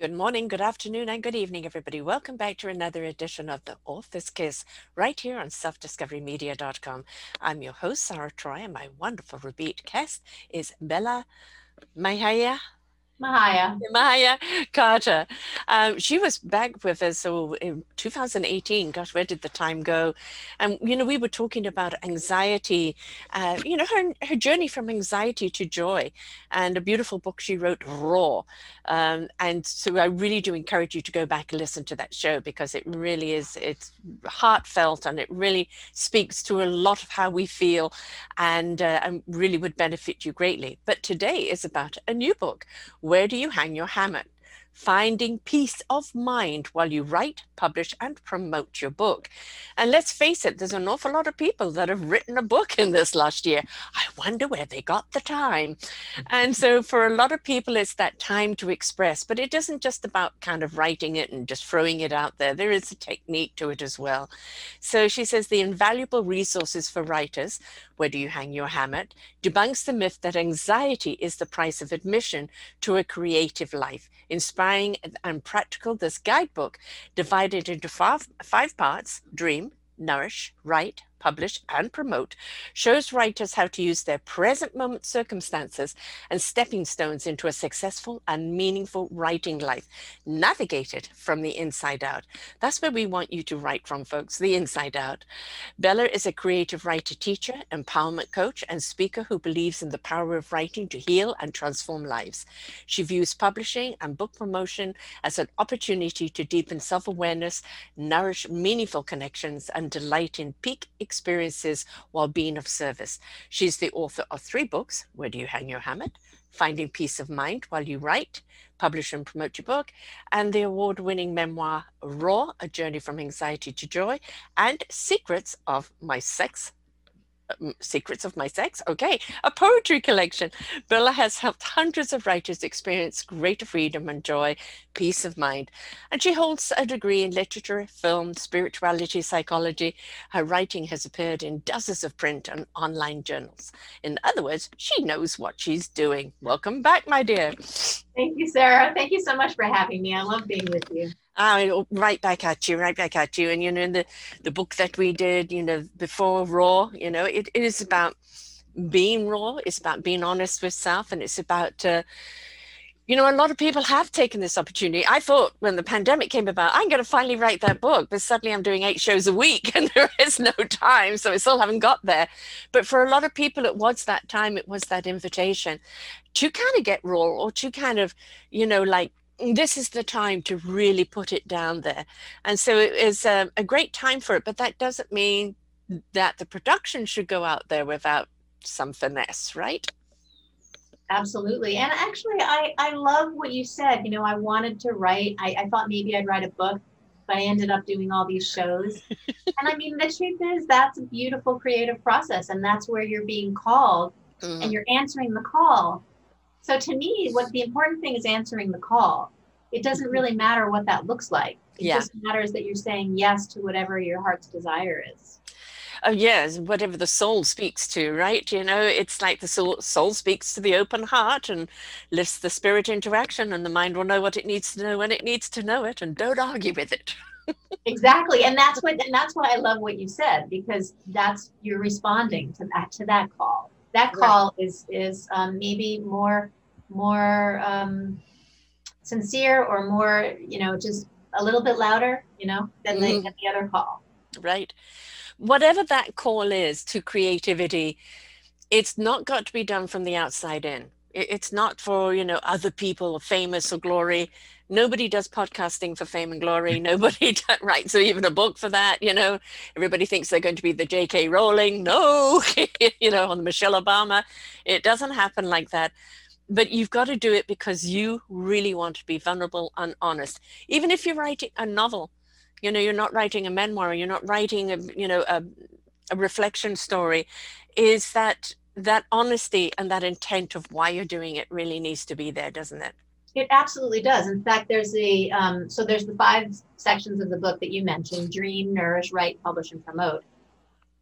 Good morning, good afternoon, and good evening, everybody. Welcome back to another edition of the Author's Kiss right here on selfdiscoverymedia.com. I'm your host, Sarah Troy, and my wonderful repeat guest is Bella Mahaya. Mahaya. Mahaya Carter. Um, she was back with us so in 2018. Gosh, where did the time go? And, you know, we were talking about anxiety, uh, you know, her, her journey from anxiety to joy and a beautiful book she wrote, Raw. Um, and so I really do encourage you to go back and listen to that show because it really is, it's heartfelt and it really speaks to a lot of how we feel and, uh, and really would benefit you greatly. But today is about a new book where do you hang your hammock? Finding peace of mind while you write, publish, and promote your book. And let's face it, there's an awful lot of people that have written a book in this last year. I wonder where they got the time. And so, for a lot of people, it's that time to express, but it isn't just about kind of writing it and just throwing it out there. There is a technique to it as well. So, she says the invaluable resources for writers where do you hang your hammock, debunks the myth that anxiety is the price of admission to a creative life. Inspiring and practical, this guidebook, divided into five, five parts dream, nourish, write, publish, and promote, shows writers how to use their present moment circumstances and stepping stones into a successful and meaningful writing life, navigated from the inside out. That's where we want you to write from, folks, the inside out. Bella is a creative writer teacher, empowerment coach, and speaker who believes in the power of writing to heal and transform lives. She views publishing and book promotion as an opportunity to deepen self awareness, nourish meaningful connections, and delight in peak experiences while being of service. She's the author of three books Where Do You Hang Your Hammock? Finding Peace of Mind While You Write, Publish and Promote Your Book, and the award winning memoir Raw A Journey from Anxiety to Joy, and Secrets of My Sex Secrets of My Sex. Okay, a poetry collection. Bella has helped hundreds of writers experience greater freedom and joy, peace of mind. And she holds a degree in literature, film, spirituality, psychology. Her writing has appeared in dozens of print and online journals. In other words, she knows what she's doing. Welcome back, my dear. Thank you, Sarah. Thank you so much for having me. I love being with you. Mean, right back at you, right back at you. And you know, in the the book that we did, you know, before Raw, you know, it, it is about being raw. It's about being honest with self, and it's about. Uh, you know, a lot of people have taken this opportunity. I thought when the pandemic came about, I'm going to finally write that book, but suddenly I'm doing eight shows a week and there is no time. So I still haven't got there. But for a lot of people, it was that time, it was that invitation to kind of get raw or to kind of, you know, like this is the time to really put it down there. And so it is a, a, great time for it, but that doesn't mean that the production should go out there without some finesse, right? Absolutely. And actually, I, I love what you said. You know, I wanted to write, I, I thought maybe I'd write a book, but I ended up doing all these shows. and I mean, the truth is, that's a beautiful creative process. And that's where you're being called mm-hmm. and you're answering the call so to me, what the important thing is answering the call. It doesn't really matter what that looks like. It yeah. just matters that you're saying yes to whatever your heart's desire is. Oh yes, whatever the soul speaks to, right? You know, it's like the soul, soul speaks to the open heart and lifts the spirit into action, and the mind will know what it needs to know when it needs to know it, and don't argue with it. exactly, and that's what, and that's why I love what you said because that's you're responding to that to that call that call right. is is um, maybe more more um, sincere or more you know just a little bit louder you know than, mm-hmm. the, than the other call right whatever that call is to creativity it's not got to be done from the outside in it's not for you know other people or famous or glory nobody does podcasting for fame and glory. Nobody writes even a book for that you know? Everybody thinks they're going to be the jk rowling. No you know on michelle obama. It doesn't happen like that. But you've got to do it because you really want to be vulnerable and honest. Even if you're writing a novel you know you're not writing a memoir you're not writing a you know a, a reflection story is that that honesty and that intent of why you're doing it really needs to be there doesn't it it absolutely does in fact there's a um, so there's the five sections of the book that you mentioned dream nourish write publish and promote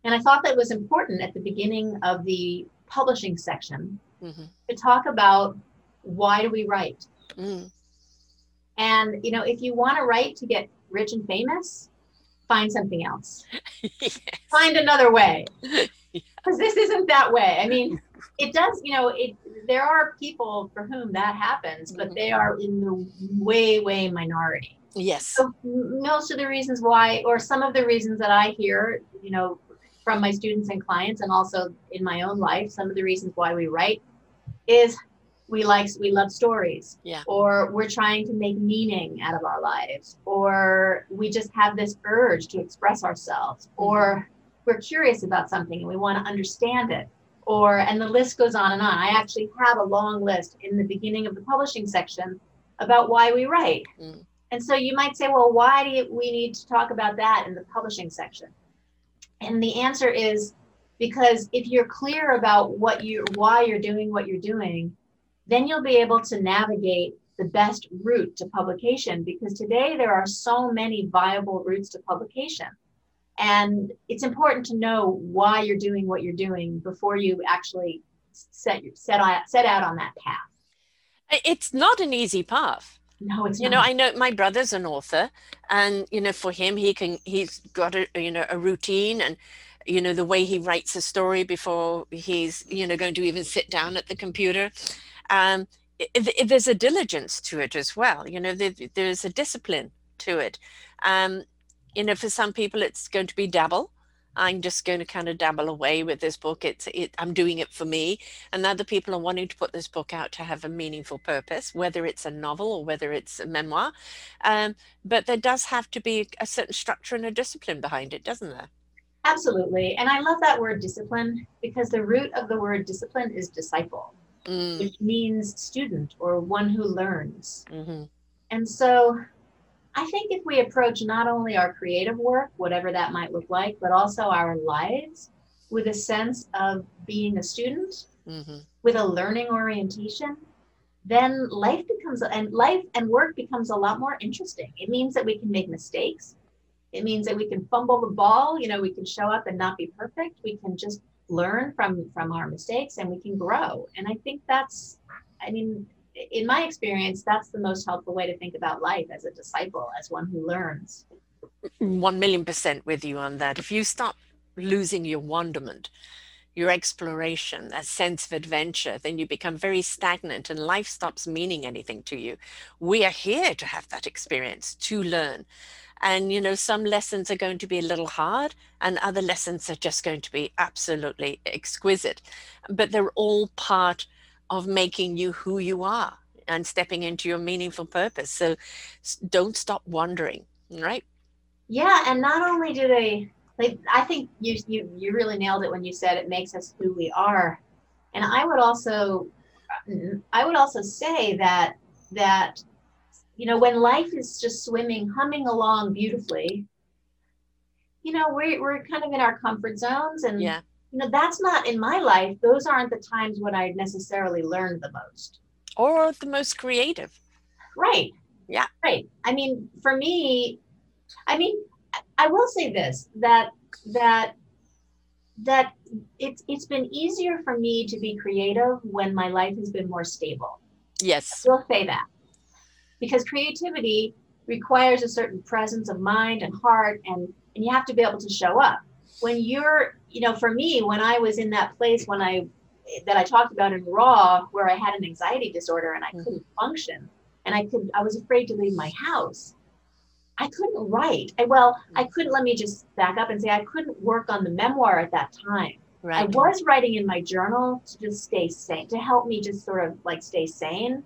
and i thought that was important at the beginning of the publishing section mm-hmm. to talk about why do we write mm. and you know if you want to write to get rich and famous find something else yes. find another way because this isn't that way. I mean it does you know it there are people for whom that happens but mm-hmm. they are in the way way minority. Yes. So most of the reasons why or some of the reasons that i hear you know from my students and clients and also in my own life some of the reasons why we write is we like we love stories. Yeah. Or we're trying to make meaning out of our lives. Or we just have this urge to express ourselves. Mm-hmm. or we're curious about something and we want to understand it or and the list goes on and on i actually have a long list in the beginning of the publishing section about why we write mm. and so you might say well why do we need to talk about that in the publishing section and the answer is because if you're clear about what you why you're doing what you're doing, then you'll be able to navigate the best route to publication because today there are so many viable routes to publication. And it's important to know why you're doing what you're doing before you actually set set out, set out on that path. It's not an easy path. No, it's you not. know I know my brother's an author, and you know for him he can he's got a you know a routine and you know the way he writes a story before he's you know going to even sit down at the computer um, it, it, there's a diligence to it as well you know there, there's a discipline to it um, you know for some people it's going to be dabble i'm just going to kind of dabble away with this book it's it i'm doing it for me and other people are wanting to put this book out to have a meaningful purpose whether it's a novel or whether it's a memoir um, but there does have to be a certain structure and a discipline behind it doesn't there Absolutely. And I love that word discipline because the root of the word discipline is disciple, mm. which means student or one who learns. Mm-hmm. And so I think if we approach not only our creative work, whatever that might look like, but also our lives with a sense of being a student, mm-hmm. with a learning orientation, then life becomes and life and work becomes a lot more interesting. It means that we can make mistakes. It means that we can fumble the ball, you know, we can show up and not be perfect. We can just learn from from our mistakes and we can grow. And I think that's I mean, in my experience, that's the most helpful way to think about life as a disciple, as one who learns. One million percent with you on that. If you stop losing your wonderment, your exploration, that sense of adventure, then you become very stagnant and life stops meaning anything to you. We are here to have that experience, to learn. And, you know, some lessons are going to be a little hard and other lessons are just going to be absolutely exquisite. But they're all part of making you who you are and stepping into your meaningful purpose. So don't stop wondering, right? Yeah. And not only do they, they I think you, you, you really nailed it when you said it makes us who we are. And I would also, I would also say that, that you know, when life is just swimming, humming along beautifully, you know, we're, we're kind of in our comfort zones. And, yeah. You know, that's not in my life. Those aren't the times when I necessarily learned the most. Or the most creative. Right. Yeah. Right. I mean, for me, I mean, I will say this that, that, that it's it's been easier for me to be creative when my life has been more stable. Yes. We'll say that because creativity requires a certain presence of mind and heart and and you have to be able to show up when you're you know for me when i was in that place when i that i talked about in raw where i had an anxiety disorder and i mm-hmm. couldn't function and i could i was afraid to leave my house i couldn't write I, well i couldn't let me just back up and say i couldn't work on the memoir at that time right. i was writing in my journal to just stay sane to help me just sort of like stay sane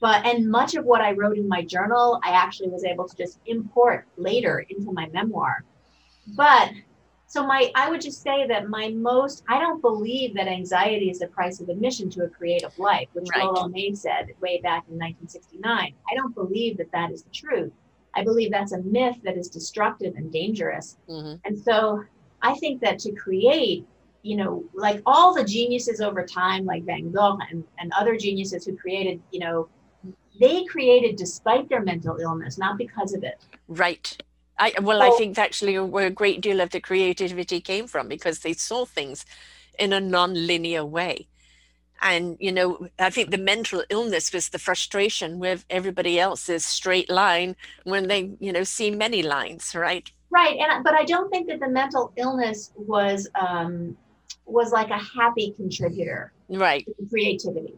but and much of what I wrote in my journal, I actually was able to just import later into my memoir. But so my i would just say that my most i don't believe that anxiety is the price of admission to a creative life which Right. Rollo May said way back in 1969 i don't believe that that is the truth. I believe that's a myth that is destructive and dangerous. Hmm and so i think that to create you know like all the geniuses over time like van gogh and, and other geniuses who created you know they created despite their mental illness not because of it. Right. I, well, I think actually where a great deal of the creativity came from because they saw things in a non-linear way. And, you know, I think the mental illness was the frustration with everybody else's straight line when they, you know, see many lines, right? Right, and but I don't think that the mental illness was um, was like a happy contributor Right. creativity.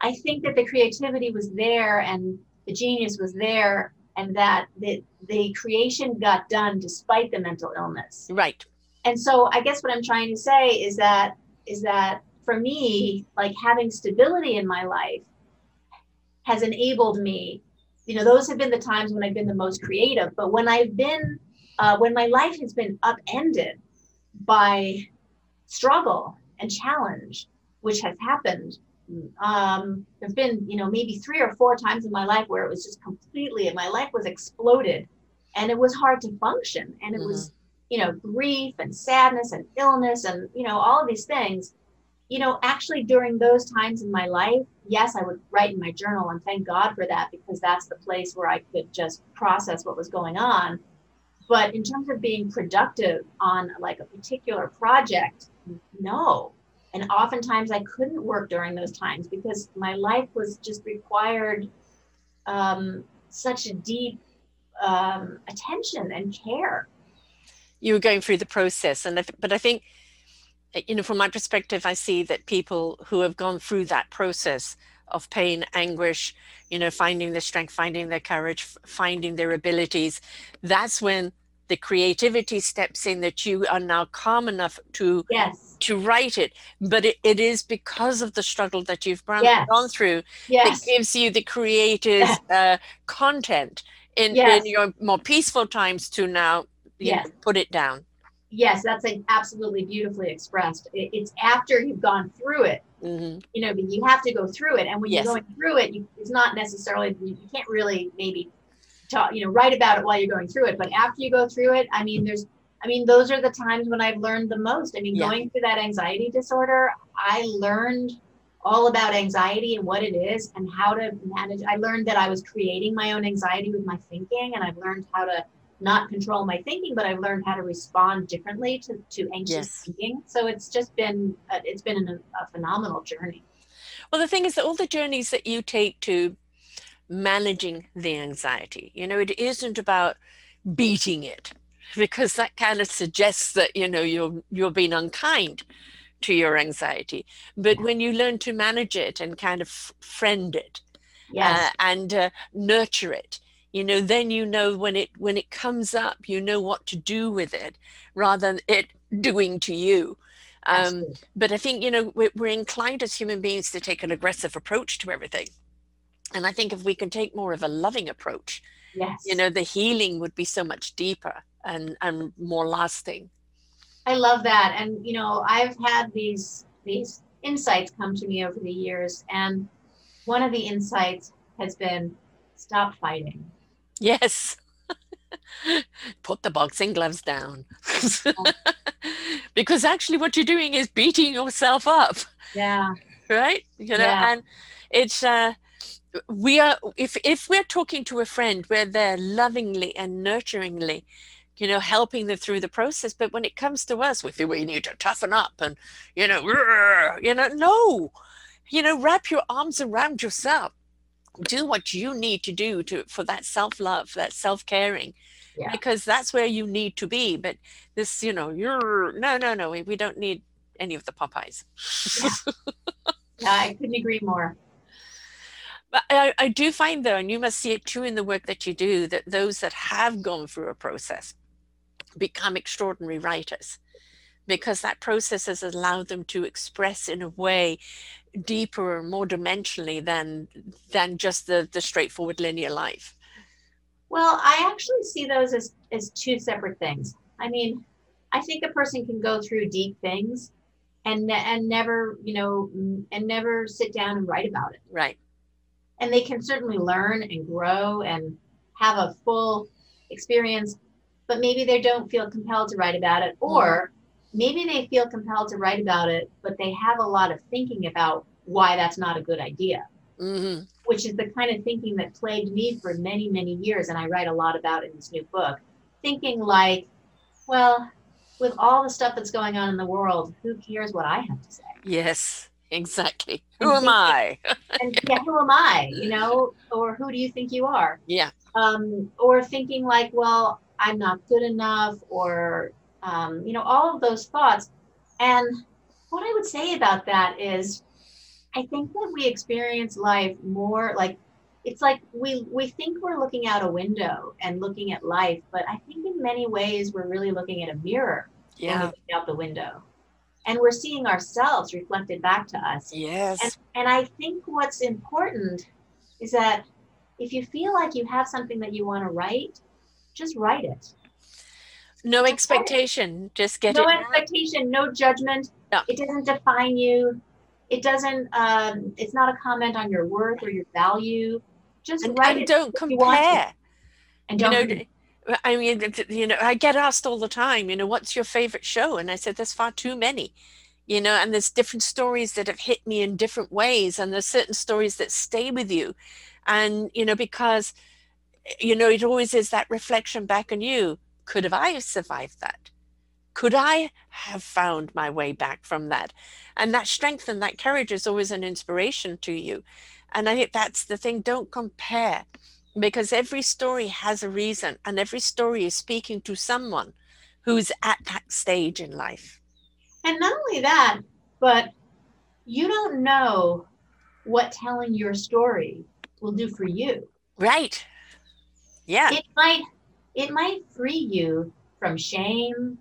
I think that the creativity was there and the genius was there, and that the the creation got done despite the mental illness. Right. And so, I guess what I'm trying to say is that is that for me, like having stability in my life has enabled me. You know, those have been the times when I've been the most creative. But when I've been, uh, when my life has been upended by struggle and challenge, which has happened, um, there've been, you know, maybe three or four times in my life where it was just completely, and my life was exploded, and it was hard to function, and it was, you know, grief and sadness and illness and you know all of these things you know, actually during those times in my life, yes, I would write in my journal and thank God for that because that's the place where I could just process what was going on. But in terms of being productive on like a particular project, no. And oftentimes I couldn't work during those times because my life was just required um, such a deep um, attention and care. You were going through the process. And, but I think, uh, you know, from my perspective, I see that people who have gone through that process of pain, anguish, you know, finding their strength, finding their courage, finding their abilities, that's when the creativity steps in that you are now calm enough to Yes. to write it but it, it is because of the struggle that you've gone, Yes. through Yes. that gives you the creative uh, content in, Yes. in your more peaceful times to now you know, put it down Yes, that's absolutely beautifully expressed. It, it's after you've gone through it, hmm you know, but you have to go through it. And when Yes. you're going through it, you, it's not necessarily, you, you can't really maybe talk, you know, write about it while you're going through it. But after you go through it, I mean, there's, I mean, those are the times when I've learned the most. I mean, Yeah. going through that anxiety disorder, I learned all about anxiety and what it is and how to manage. I learned that I was creating my own anxiety with my thinking, and I've learned how to not control my thinking, but I've learned how to respond differently to, to anxious Yes. thinking. So it's just been uh, it's been an, a phenomenal journey. well the thing is that all the journeys that you take to managing the anxiety. You know it isn't about beating it because that kind of suggests that you know you're you're being unkind to your anxiety. But when you learn to manage it and kind of friend it Yes, uh, and uh, nurture it you know then you know when it when it comes up you know what to do with it rather than it doing to you. Um, but i think you know we're, we're inclined as human beings to take an aggressive approach to everything and i think if we can take more of a loving approach yes. you know the healing would be so much deeper and and more lasting I love that. And you know, I've had these these insights come to me over the years, and one of the insights has been stop fighting. yes put the boxing gloves down because actually what you're doing is beating yourself up Yeah. right you know Yeah. and it's uh we are if if we're talking to a friend we're there lovingly and nurturingly you know helping them through the process but when it comes to us we feel we need to toughen up and you know you know no you know wrap your arms around yourself do what you need to do to for that self-love that self-caring Yeah. because that's where you need to be but this you know you're no no no we, we don't need any of the popeyes Yeah, I couldn't agree more. But I, I do find though, and you must see it too in the work that you do, that those that have gone through a process become extraordinary writers because that process has allowed them to express in a way deeper and more dimensionally than than just the, the straightforward linear life. Well, I actually see those as as two separate things. I mean, I think a person can go through deep things and and never, you know, and never sit down and write about it. Right. And they can certainly learn and grow and have a full experience, but maybe they don't feel compelled to write about it or maybe they feel compelled to write about it, but they have a lot of thinking about why that's not a good idea. Mm-hmm. Which is the kind of thinking that plagued me for many, many years, and I write a lot about in this new book. Thinking like, well, with all the stuff that's going on in the world, who cares what I have to say? Yes, exactly. Who am I? and yeah, who am I? You know, or who do you think you are? Yeah. Um, or thinking like, well, I'm not good enough, or um, you know, all of those thoughts. And what I would say about that is, I think that we experience life more like it's like we we think we're looking out a window and looking at life, but I think in many ways we're really looking at a mirror yeah. out the window. And we're seeing ourselves reflected back to us. Yes. And, and I think what's important is that if you feel like you have something that you want to write, just write it. No expectation, just get no it. No expectation, no judgment. No. It doesn't define you. It doesn't. Um, it's not a comment on your worth or your value. Just and, write and it. don't compare. And don't. know, I mean, you know, I get asked all the time, you know, what's your favorite show? And I said, there's far too many, you know, and there's different stories that have hit me in different ways. And there's certain stories that stay with you. And, you know, because, you know, it always is that reflection back on you. Could have I survived that? Could I have found my way back from that? And that strength and that courage is always an inspiration to you. And I think that's the thing. Don't compare because every story has a reason and every story is speaking to someone who's at that stage in life. And not only that, but you don't know what telling your story will do for you. Right. Yeah. It might it might free you from shame,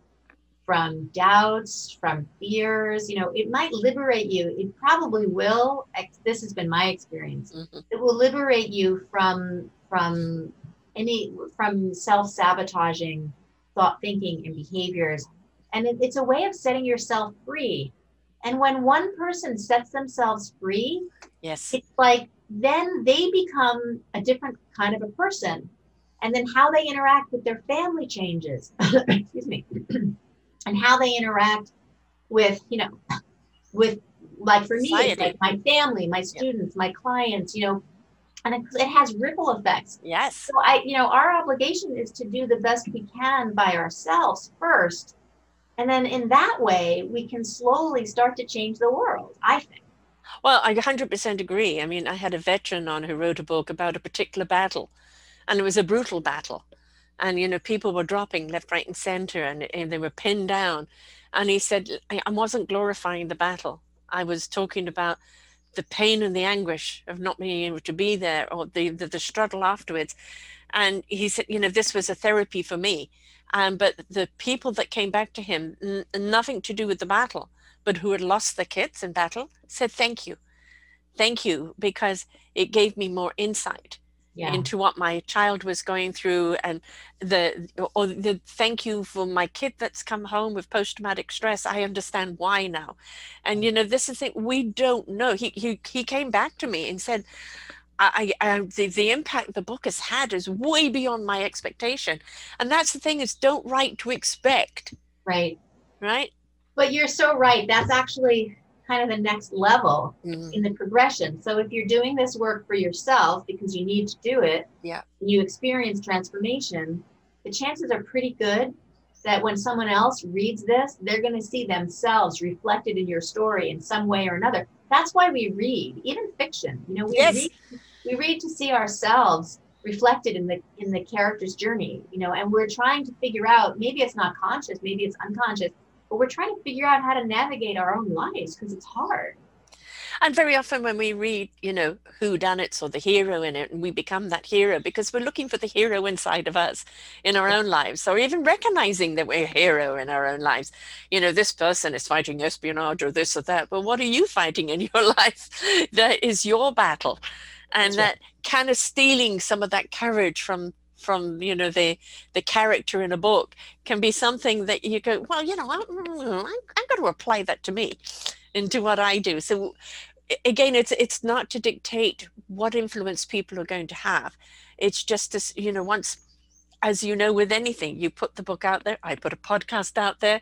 from doubts, from fears, you know, it might liberate you. It probably will. This has been my experience. Mm-hmm. It will liberate you from from any from self-sabotaging thought thinking and behaviors. And it, it's a way of setting yourself free. And when one person sets themselves free yes. it's like then they become a different kind of a person. And then how they interact with their family changes. Excuse me. And how they interact with you know with like for me like my family my students yeah. my clients you know and it, it, has ripple effects. Yes. So I, you know, our obligation is to do the best we can by ourselves first, and then in that way we can slowly start to change the world. I think. Well, I 100% agree. I mean, I had a veteran on who wrote a book about a particular battle, and it was a brutal battle, and you know, people were dropping left, right, and center, and, and they were pinned down, and he said, I wasn't glorifying the battle. I was talking about the pain and the anguish of not being able to be there or the, the, the struggle afterwards. And he said, you know, this was a therapy for me. Um, but the people that came back to him, n- nothing to do with the battle, but who had lost their kids in battle, said, thank you. Thank you, because it gave me more insight yeah. into what my child was going through and the or the thank you for my kid that's come home with post-traumatic stress. I understand why now. And you know this is the thing we don't know. He he, he came back to me and said I, I the, the impact the book has had is way beyond my expectation. And that's the thing is don't write to expect. Right. Right? But you're so right. That's actually kind of the next level mm-hmm. in the progression. So if you're doing this work for yourself because you need to do it, yeah, you experience transformation, the chances are pretty good that when someone else reads this, they're going to see themselves reflected in your story in some way or another. That's why we read, even fiction. You know, we yes. read we read to see ourselves reflected in the in the character's journey, you know, and we're trying to figure out maybe it's not conscious, maybe it's unconscious but we're trying to figure out how to navigate our own lives because it's hard. And very often when we read, you know, who done it or the hero in it, and we become that hero because we're looking for the hero inside of us in our own lives, or even recognizing that we're a hero in our own lives. You know, this person is fighting espionage or this or that, but what are you fighting in your life? that is your battle. And that kind of stealing some of that courage from from you know the the character in a book can be something that you go well you know i'm, I'm going to apply that to me into what i do. So again it's it's not to dictate what influence people are going to have. It's just as you know once as you know with anything you put the book out there i put a podcast out there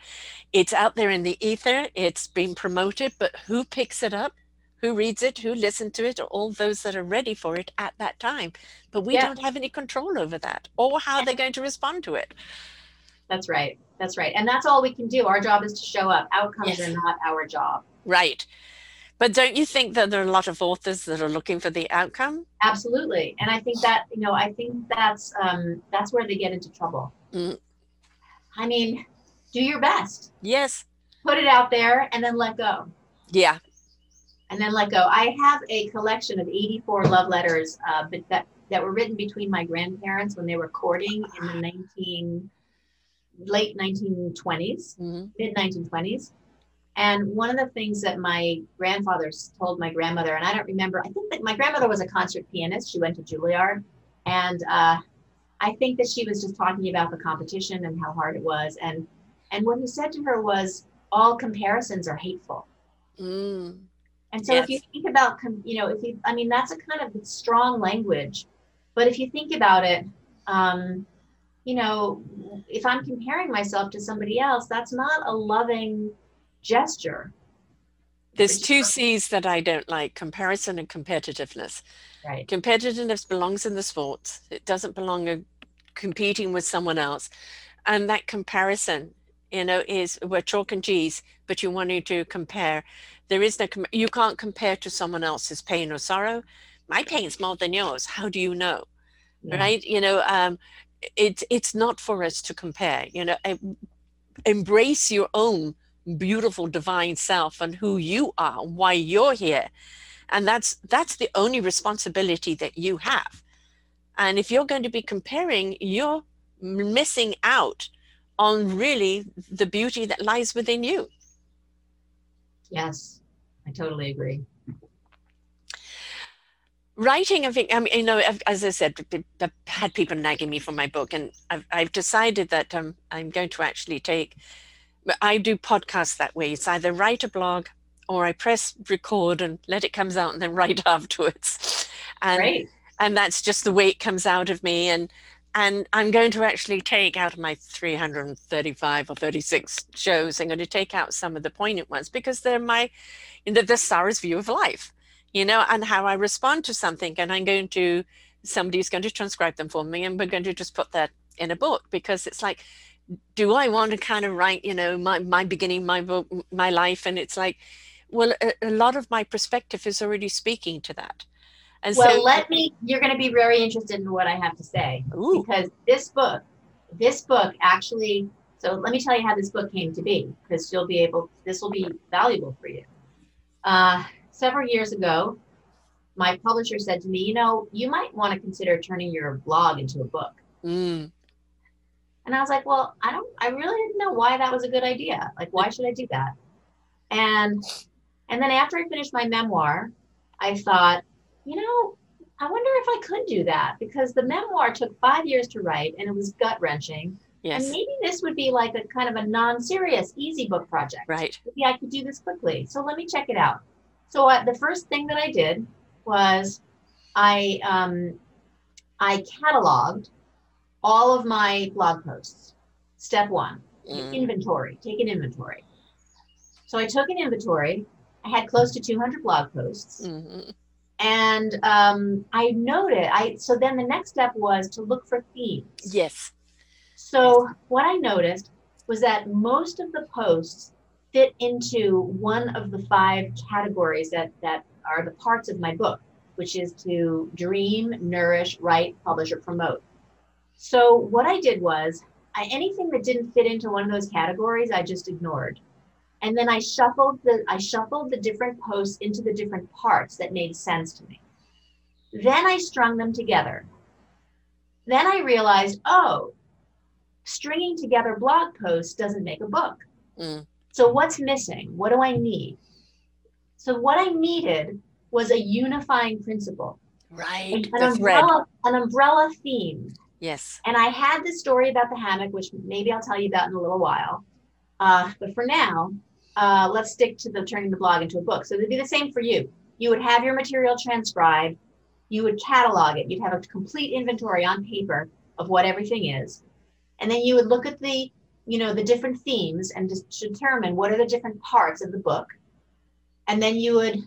it's out there in the ether it's been promoted but who picks it up who reads it who listens to it Or all those that are ready for it at that time but we yeah. don't have any control over that or how they're going to respond to it that's right that's right and that's all we can do our job is to show up outcomes yes. are not our job right but don't you think that there are a lot of authors that are looking for the outcome? Absolutely, and I think that you know, I think that's um, that's where they get into trouble. Mm. I mean, do your best. Yes. Put it out there and then let go. Yeah. And then let go. I have a collection of 84 love letters uh, that that were written between my grandparents when they were courting in the 19 late 1920s, mm-hmm. mid 1920s and one of the things that my grandfather told my grandmother, and I don't remember, I think that my grandmother was a concert pianist. She went to Juilliard. And uh, I think that she was just talking about the competition and how hard it was. And and what he said to her was, all comparisons are hateful. Mm. And so yes. if you think about, you know, if you, I mean, that's a kind of strong language. But if you think about it, um, you know, if I'm comparing myself to somebody else, that's not a loving gesture. There's two C's that I don't like comparison and competitiveness. Right. Competitiveness belongs in the sports, it doesn't belong in competing with someone else. And that comparison, you know, is we're chalk and cheese, but you wanting to compare. There is no, you can't compare to someone else's pain or sorrow. My pain's more than yours. How do you know? Yeah. Right. You know, um, it's it's not for us to compare. You know, embrace your own beautiful divine self and who you are why you're here and that's that's the only responsibility that you have and if you're going to be comparing you're missing out on really the beauty that lies within you yes i totally agree writing i think i mean you know as i said i've had people nagging me for my book and i've, I've decided that um, i'm going to actually take I do podcasts that way. It's either write a blog or I press record and let it comes out and then write afterwards. And and that's just the way it comes out of me. And and I'm going to actually take out of my 335 or 36 shows, I'm going to take out some of the poignant ones because they're my in the, the Sarah's view of life, you know, and how I respond to something. And I'm going to somebody's going to transcribe them for me and we're going to just put that in a book because it's like do I want to kind of write, you know, my, my beginning, my book, my life? And it's like, well, a, a lot of my perspective is already speaking to that. And well, so, let me, you're going to be very interested in what I have to say ooh. because this book, this book actually, so let me tell you how this book came to be because you'll be able, this will be valuable for you. Uh, several years ago, my publisher said to me, you know, you might want to consider turning your blog into a book. Mm. And I was like, well, I don't, I really didn't know why that was a good idea. Like, why should I do that? And, and then after I finished my memoir, I thought, you know, I wonder if I could do that because the memoir took five years to write and it was gut wrenching. Yes. And maybe this would be like a kind of a non-serious, easy book project. Right. Maybe I could do this quickly. So let me check it out. So uh, the first thing that I did was I um, I cataloged all of my blog posts. Step one, mm. inventory, take an inventory. So I took an inventory. I had close to 200 blog posts. Mm-hmm. And um, I noted, I so then the next step was to look for themes. Yes. So what I noticed was that most of the posts fit into one of the five categories that that are the parts of my book, which is to dream, nourish, write, publish, or promote. So what I did was I, anything that didn't fit into one of those categories, I just ignored. And then I shuffled the I shuffled the different posts into the different parts that made sense to me. Then I strung them together. Then I realized, oh, stringing together blog posts doesn't make a book. Mm. So what's missing? What do I need? So what I needed was a unifying principle. Right. An, umbrella, an umbrella theme Yes. And I had this story about the hammock, which maybe I'll tell you about in a little while. Uh, but for now, uh, let's stick to the turning the blog into a book. So it'd be the same for you. You would have your material transcribed, you would catalog it, you'd have a complete inventory on paper of what everything is. And then you would look at the, you know, the different themes and determine what are the different parts of the book. And then you would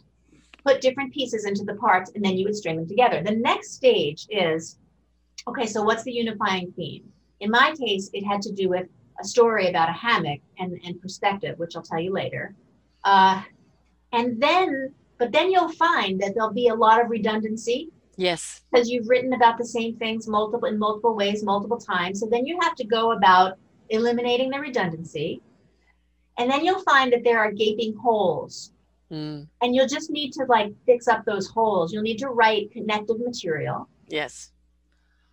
put different pieces into the parts and then you would string them together. The next stage is okay, so what's the unifying theme? In my case, it had to do with a story about a hammock and, and perspective, which I'll tell you later. Uh, and then, but then you'll find that there'll be a lot of redundancy. Yes. Because you've written about the same things multiple in multiple ways, multiple times. So then you have to go about eliminating the redundancy. And then you'll find that there are gaping holes. Mm. And you'll just need to like fix up those holes. You'll need to write connective material. Yes.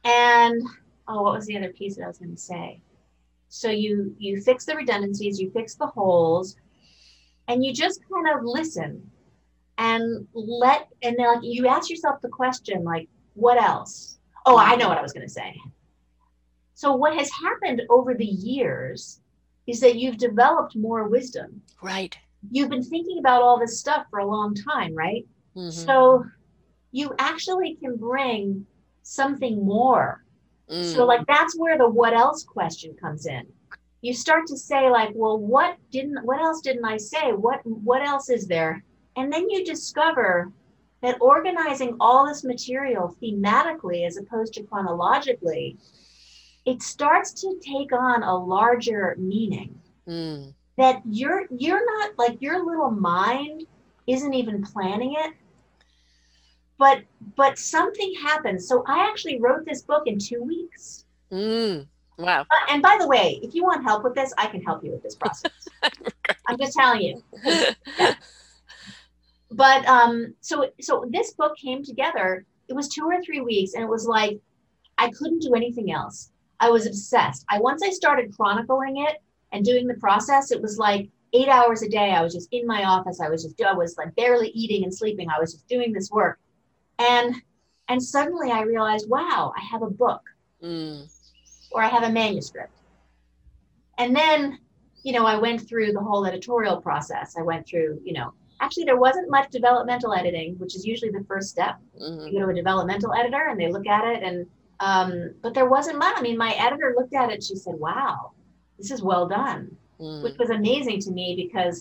And oh, what was the other piece that I was going to say? So you you fix the redundancies, you fix the holes, and you just kind of listen and let and then like you ask yourself the question like, what else? Oh, I know what I was going to say. So what has happened over the years is that you've developed more wisdom. Right. You've been thinking about all this stuff for a long time, right? Mhm. So you actually can bring something more. Mm. So like that's where the what else question comes in. You start to say like, well, what didn't what else didn't I say? What what else is there? And then you discover that organizing all this material thematically as opposed to chronologically, it starts to take on a larger meaning Mm. that you're you're not like your little mind isn't even planning it but but something happens so i actually wrote this book in two weeks. Mm. Wow. Uh, and by the way if you want help with this i can help you with this process. I'm just telling you. But um so so this book came together. It was two or three weeks and it was like i couldn't do anything else. I was obsessed. I once i started chronicling it and doing the process it was like eight hours a day. I was just in my office. I was just i was like barely eating and sleeping. I was just doing this work and and suddenly i realized wow i have a book Mm. or I have a manuscript. And then, you know, I went through the whole editorial process. I went through, you know, actually there wasn't much developmental editing, which is usually the first step. Mhm. You go to a developmental editor and they look at it and um, but there wasn't much. I mean, my editor looked at it, she said, Wow, this is well done, which Mm. was amazing to me because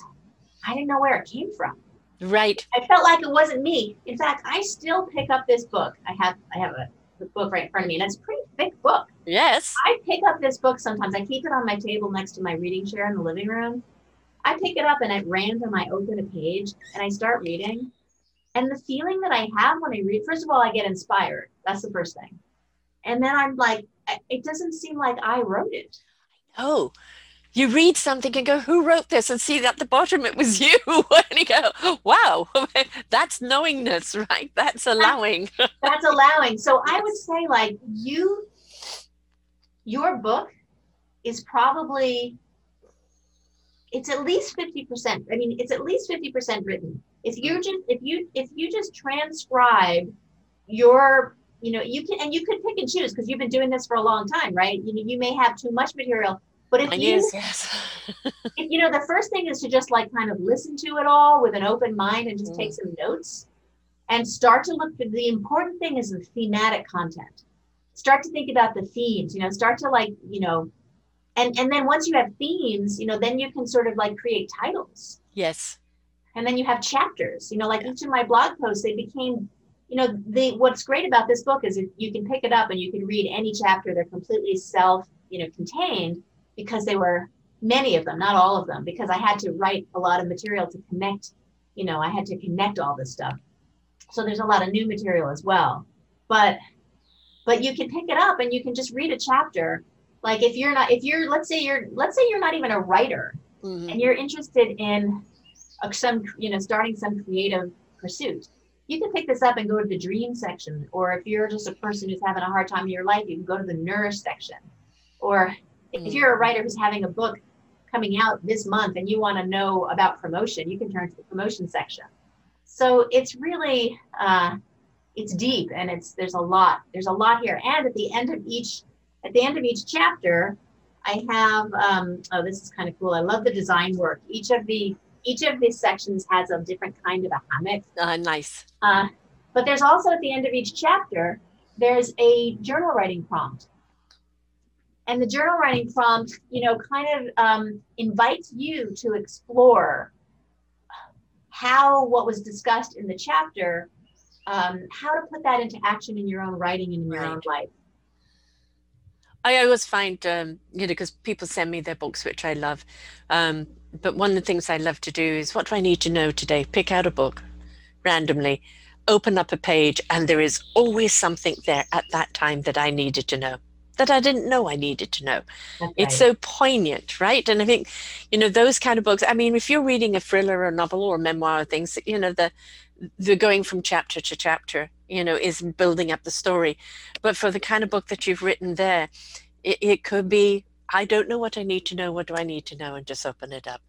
I didn't know where it came from. Right. I felt like it wasn't me. In fact, I still pick up this book. I have I have a book right in front of me, and it's a pretty thick book. Yes. I pick up this book sometimes. I keep it on my table next to my reading chair in the living room. I pick it up and at random I open a page and I start reading. And the feeling that I have when I read, first of all, I get inspired. That's the first thing. And then I'm like, it doesn't seem like I wrote it. Oh, you read something and go, who wrote this? And see at the bottom it was you. and you go, wow, that's knowingness, right? That's allowing. That's allowing. So I would say, like, you, your book is probably, it's at least 50%. I mean, it's at least 50% written. If you just, if you, if you just transcribe your, you know, you can, and you could pick and choose because you've been doing this for a long time, right? You, know you may have too much material, but if you, use, yes. if, you know, the first thing is to just like kind of listen to it all with an open mind and just take mm. some notes and start to look for the important thing is the thematic content. Start to think about the themes, you know, start to like, you know, and and then once you have themes, you know, then you can sort of like create titles. Yes. And then you have chapters, you know, like each of my blog posts, they became, you know, the what's great about this book is you can pick it up and you can read any chapter, they're completely self, you know, contained because they were many of them, not all of them, because I had to write a lot of material to connect, you know, I had to connect all this stuff. So there's a lot of new material as well. But but you can pick it up and you can just read a chapter. Like if you're not if you're let's say you're let's say you're not even a writer Mhm. and you're interested in a, some you know starting some creative pursuit you can pick this up and go to the dream section or if you're just a person who's having a hard time in your life you can go to the nourish section or if Mm. you're a writer who's having a book coming out this month and you want to know about promotion you can turn to the promotion section. So it's really uh, it's deep and it's there's a lot there's a lot here. And at the end of each at the end of each chapter i have um, oh this is kind of cool. I love the design work. Each of the each of these sections has a different kind of a hammock. Uh, nice. Uh, but there's also at the end of each chapter there's a journal writing prompt and the journal writing prompt you know kind of um, invites you to explore how what was discussed in the chapter um, how to put that into action in your own writing and in your Right. own life. I always find, um, you know, because people send me their books, which I love. Um, but one of the things I love to do is what do I need to know today? Pick out a book randomly, open up a page, and there is always something there at that time that I needed to know, that I didn't know I needed to know. That's It's so poignant, right? And I think, you know, those kind of books. I mean, if you're reading a thriller or a novel or a memoir or things, you know, the the going from chapter to chapter, you know, is building up the story. But for the kind of book that you've written there, it, it could be, I don't know what I need to know. What do I need to know? And just open it up.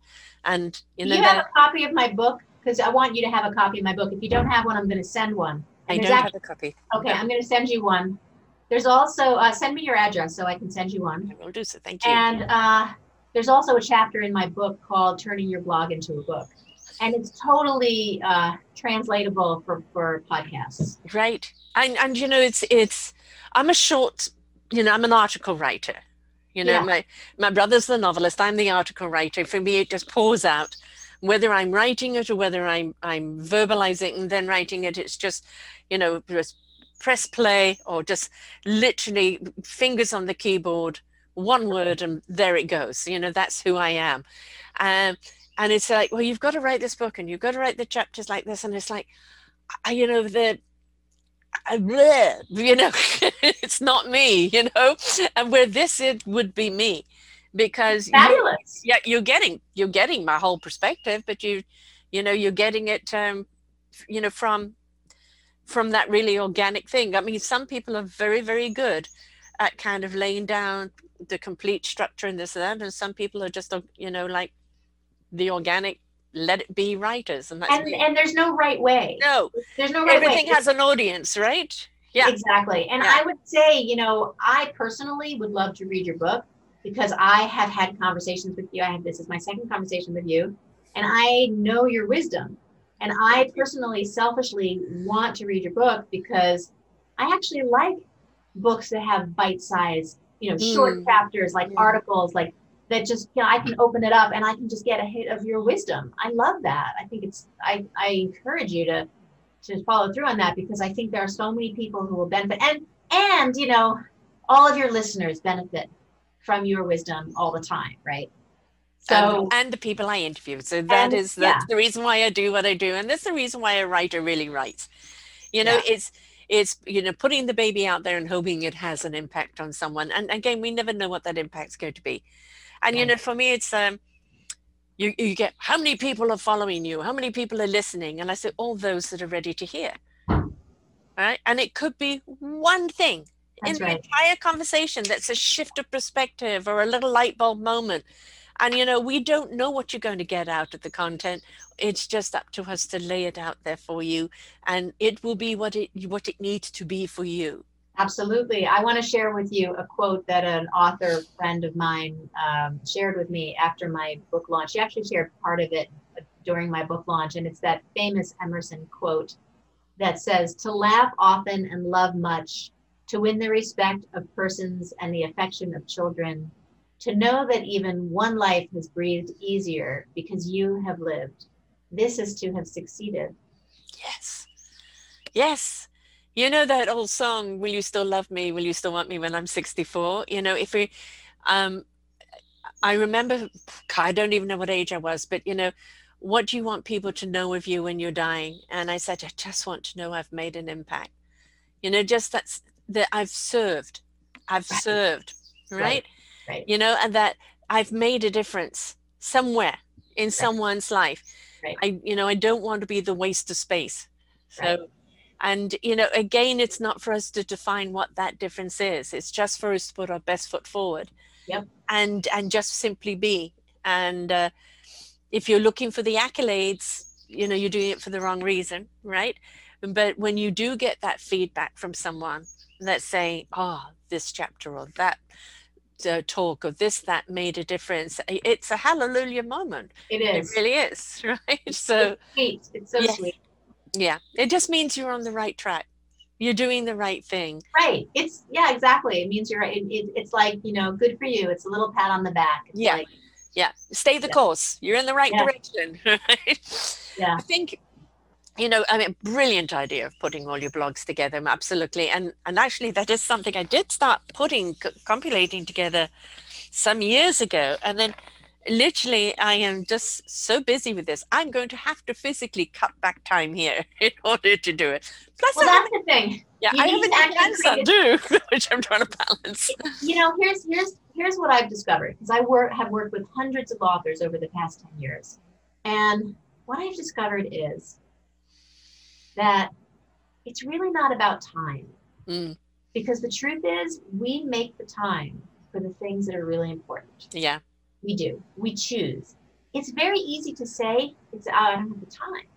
And you Do know, you have that, a copy of my book? Because I want you to have a copy of my book. If you don't have one, I'm going to send one. I don't there's have a copy. okay, I'm going to send you one. There's also uh, send me your address so I can send you one. I will do so. Thank you. And uh, there's also a chapter in my book called "Turning Your Blog into a Book," and it's totally uh, translatable for for podcasts. Right. And and you know, it's it's I'm a short, you know, I'm an article writer. You know, Yeah. my my brother's the novelist, I'm the article writer. For me it just pours out. Whether I'm writing it or whether I'm I'm verbalizing and then writing it, it's just, you know, just press play or just literally fingers on the keyboard, one word and there it goes. You know, that's who I am. Um and it's like, well, you've got to write this book and you've got to write the chapters like this. And it's like, I, you know, the I, bleh, you know, it's not me, you know, and where this it would be me, because you, Fabulous. yeah, you're getting you're getting my whole perspective, but you, you know, you're getting it, um, you know, from from that really organic thing. I mean, some people are very very good at kind of laying down the complete structure and this and that, and some people are just, you know, like the organic, let it be writers, and that's And and there's no right way. no, There's no right way. everything way. has an audience, right? Yeah. Exactly. And Yeah. I would say, you know, I personally would love to read your book because I have had conversations with you. I have this is my second conversation with you, and I know your wisdom. And I personally, selfishly want to read your book because I actually like books that have bite-sized, you know, short Mm. chapters, like Mm. articles, like that just, you know, I can open it up and I can just get a hit of your wisdom. I love that. I think it's I, I encourage you to to follow through on that because I think there are so many people who will benefit and and you know all of your listeners benefit from your wisdom all the time, right? So and, and the people I interview. So that And- is that's the reason why I do what I do, and that's the reason why a writer really writes. You know, Yeah. it's it's you know putting the baby out there and hoping it has an impact on someone. And again, we never know what that impact's going to be. And you know, for me, it's um, you you get how many people are following you, how many people are listening, and I say all those that are ready to hear. All right, and it could be one thing That's in the entire conversation that's a shift of perspective or a little light bulb moment. And you know, we don't know what you're going to get out of the content. It's just up to us to lay it out there for you, and it will be what it what it needs to be for you. absolutely, I want to share with you a quote that an author friend of mine um, shared with me after my book launch. She actually shared part of it during my book launch, and it's that famous Emerson quote that says, "To laugh often and love much." To win the respect of persons and the affection of children, to know that even one life has breathed easier because you have lived. This is to have succeeded. Yes, yes. You know that old song, "Will you still love me? Will you still want me when I'm 64?" You know, if we, um, I remember, I don't even know what age I was, but you know, what do you want people to know of you when you're dying? And I said, I just want to know I've made an impact. You know, just that's that I've served, I've Right. served, Right. right? Right. You know, and that I've made a difference somewhere in someone's life. Right. I, you know, I don't want to be the waste of space. So, Right. and you know, again, it's not for us to define what that difference is. It's just for us to put our best foot forward. Yep. And and just simply be. And uh, if you're looking for the accolades, you know, you're doing it for the wrong reason, right? but when you do get that feedback from someone let's say, oh this chapter or that uh, talk or this that made a difference. It's a hallelujah moment. It is. it really is right? So it's sweet. It's so yeah. sweet. Yeah. It just means you're on the right track. You're doing the right thing. Right. It's yeah exactly. It means you're it, it, it's like you know good for you. It's a little pat on the back. It's yeah. like, yeah. Stay the Yeah. course. You're in the right Yeah. direction right? Yeah. I think you know i mean brilliant idea of putting all your blogs together absolutely and and actually that is something i did start putting c- compilating together some years ago and then literally i am just so busy with this i'm going to have to physically cut back time here in order to do it. Plus well that's the thing. Yeah you i have a to new actually grandson which i'm trying to balance. You know here's here's here's what i've discovered because i work have worked with hundreds of authors over the past 10 years and what i've discovered is that it's really not about time. Mm, because the truth is we make the time for the things that are really important. Yeah. We do. We choose. It's very easy to say it's oh, i don't have the time.